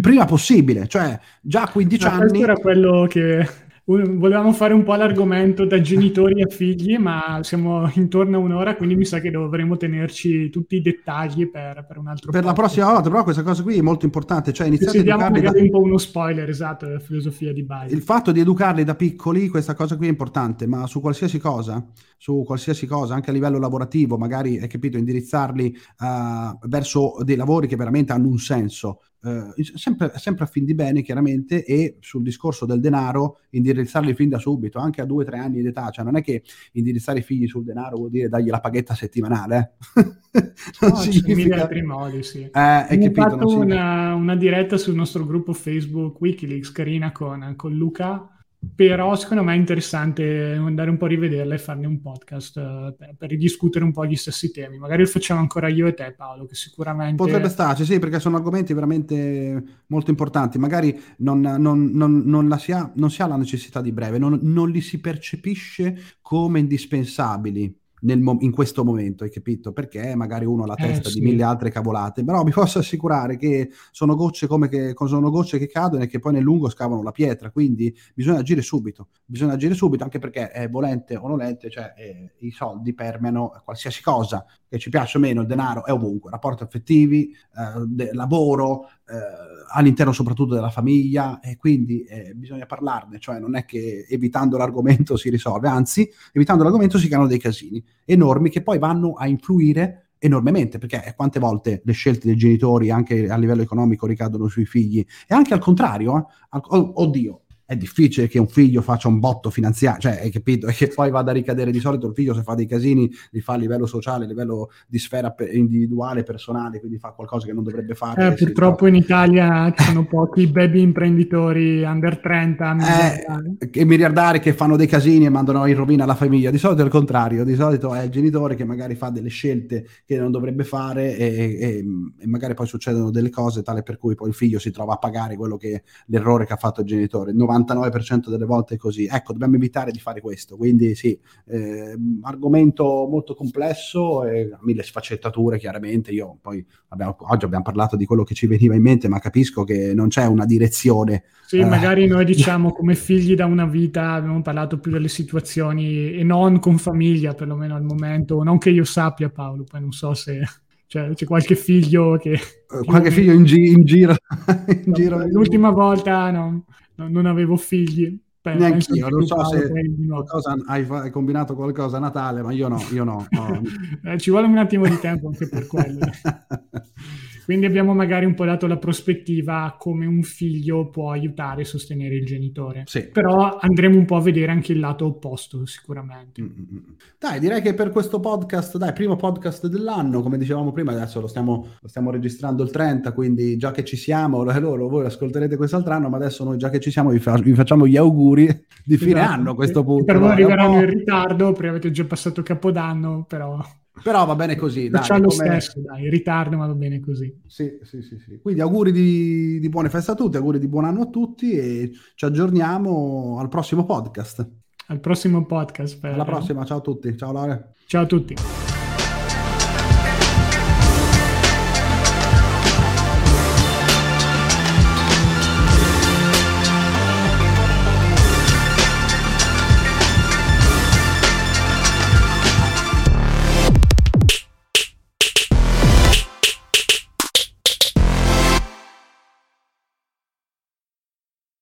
prima possibile, cioè già a 15 Ma anni. Questo era quello che volevamo fare un po' l'argomento da genitori a figli, ma siamo intorno a un'ora, quindi mi sa che dovremo tenerci tutti i dettagli per, per un altro Per la prossima volta, però questa cosa qui è molto importante, cioè iniziare a educarli da... un po' uno spoiler, esatto, della filosofia di base. Il fatto di educarli da piccoli, questa cosa qui è importante, ma su qualsiasi cosa, su qualsiasi cosa, anche a livello lavorativo, magari, hai capito, indirizzarli uh, verso dei lavori che veramente hanno un senso, eh, sempre, sempre, a fin di bene chiaramente e sul discorso del denaro indirizzarli fin da subito anche a due o tre anni di età cioè non è che indirizzare i figli sul denaro vuol dire dargli la paghetta settimanale eh? non no, significa... altri modi sì eh, hai capito, fatto una, una, diretta sul nostro gruppo Facebook Wikileaks carina con, con Luca però secondo me è interessante andare un po' a rivederla e farne un podcast uh, per, per, ridiscutere un po' gli stessi temi. Magari lo facciamo ancora io e te, Paolo, che sicuramente... Potrebbe starci, sì, perché sono argomenti veramente molto importanti. Magari non, non, non, non si, ha, si, ha, la necessità di breve, non li si percepisce come indispensabili nel, in questo momento, hai capito? Perché magari uno ha la eh, testa eh, sì. di mille altre cavolate, però vi posso assicurare che sono gocce come che sono gocce che cadono e che poi nel lungo scavano la pietra, quindi bisogna agire subito, bisogna agire subito anche perché eh, volente o nolente, cioè eh, i soldi permeano qualsiasi cosa, che ci piace o meno, il denaro è ovunque, rapporti affettivi, eh, de- lavoro, eh, all'interno soprattutto della famiglia e quindi eh, bisogna parlarne, cioè non è che evitando l'argomento si risolve, anzi evitando l'argomento si creano dei casini enormi che poi vanno a influire enormemente, perché quante volte le scelte dei genitori anche a livello economico ricadono sui figli e anche al contrario, eh? oddio, è difficile che un figlio faccia un botto finanziario, cioè hai capito? E che poi vada a ricadere di solito il figlio se fa dei casini li fa a livello sociale, a livello di sfera pe- individuale, personale, quindi fa qualcosa che non dovrebbe fare. Eh, purtroppo in Italia ci sono pochi baby imprenditori under 30 miliardari. Eh, miliardari che fanno dei casini e mandano in rovina la famiglia. Di solito è il contrario, di solito è il genitore che magari fa delle scelte che non dovrebbe fare e, e, e magari poi succedono delle cose tale per cui poi il figlio si trova a pagare quello che l'errore che ha fatto il genitore. 90 99% delle volte è così. Ecco, dobbiamo evitare di fare questo. Quindi sì, eh, argomento molto complesso e mille sfaccettature chiaramente. Io poi abbiamo, oggi abbiamo parlato di quello che ci veniva in mente, ma capisco che non c'è una direzione. Sì, eh. magari noi diciamo come figli da una vita abbiamo parlato più delle situazioni e non con famiglia, perlomeno al momento, non che io sappia Paolo, poi non so se... Cioè, c'è qualche figlio che... Uh, qualche figlio in, gi- in giro. in no, giro l'ultima volta no non avevo figli. Neanche io, non so se qualcosa, hai, hai, combinato qualcosa a Natale, ma io no, io no. no. eh, ci vuole un attimo di tempo anche per quello. Quindi abbiamo magari un po' dato la prospettiva come un figlio può aiutare e sostenere il genitore. Sì. Però andremo un po' a vedere anche il lato opposto, sicuramente. Mm-hmm. Dai, direi che per questo podcast, dai, primo podcast dell'anno, come dicevamo prima, adesso lo stiamo, lo stiamo registrando il 30, quindi già che ci siamo, loro, voi ascolterete quest'altro anno, ma adesso noi già che ci siamo vi, fa, vi facciamo gli auguri di fine esatto. anno a questo punto. Per voi arriveranno in ritardo, perché avete già passato Capodanno, però... Però va bene così. Dai, lo stesso, dai, in ritardo, ma va bene così. Sì, sì, sì. sì. Quindi auguri di, di buone feste a tutti, auguri di buon anno a tutti e ci aggiorniamo al prossimo podcast. Al prossimo podcast. Per... Alla prossima, ciao a tutti. Ciao Laura. Ciao a tutti.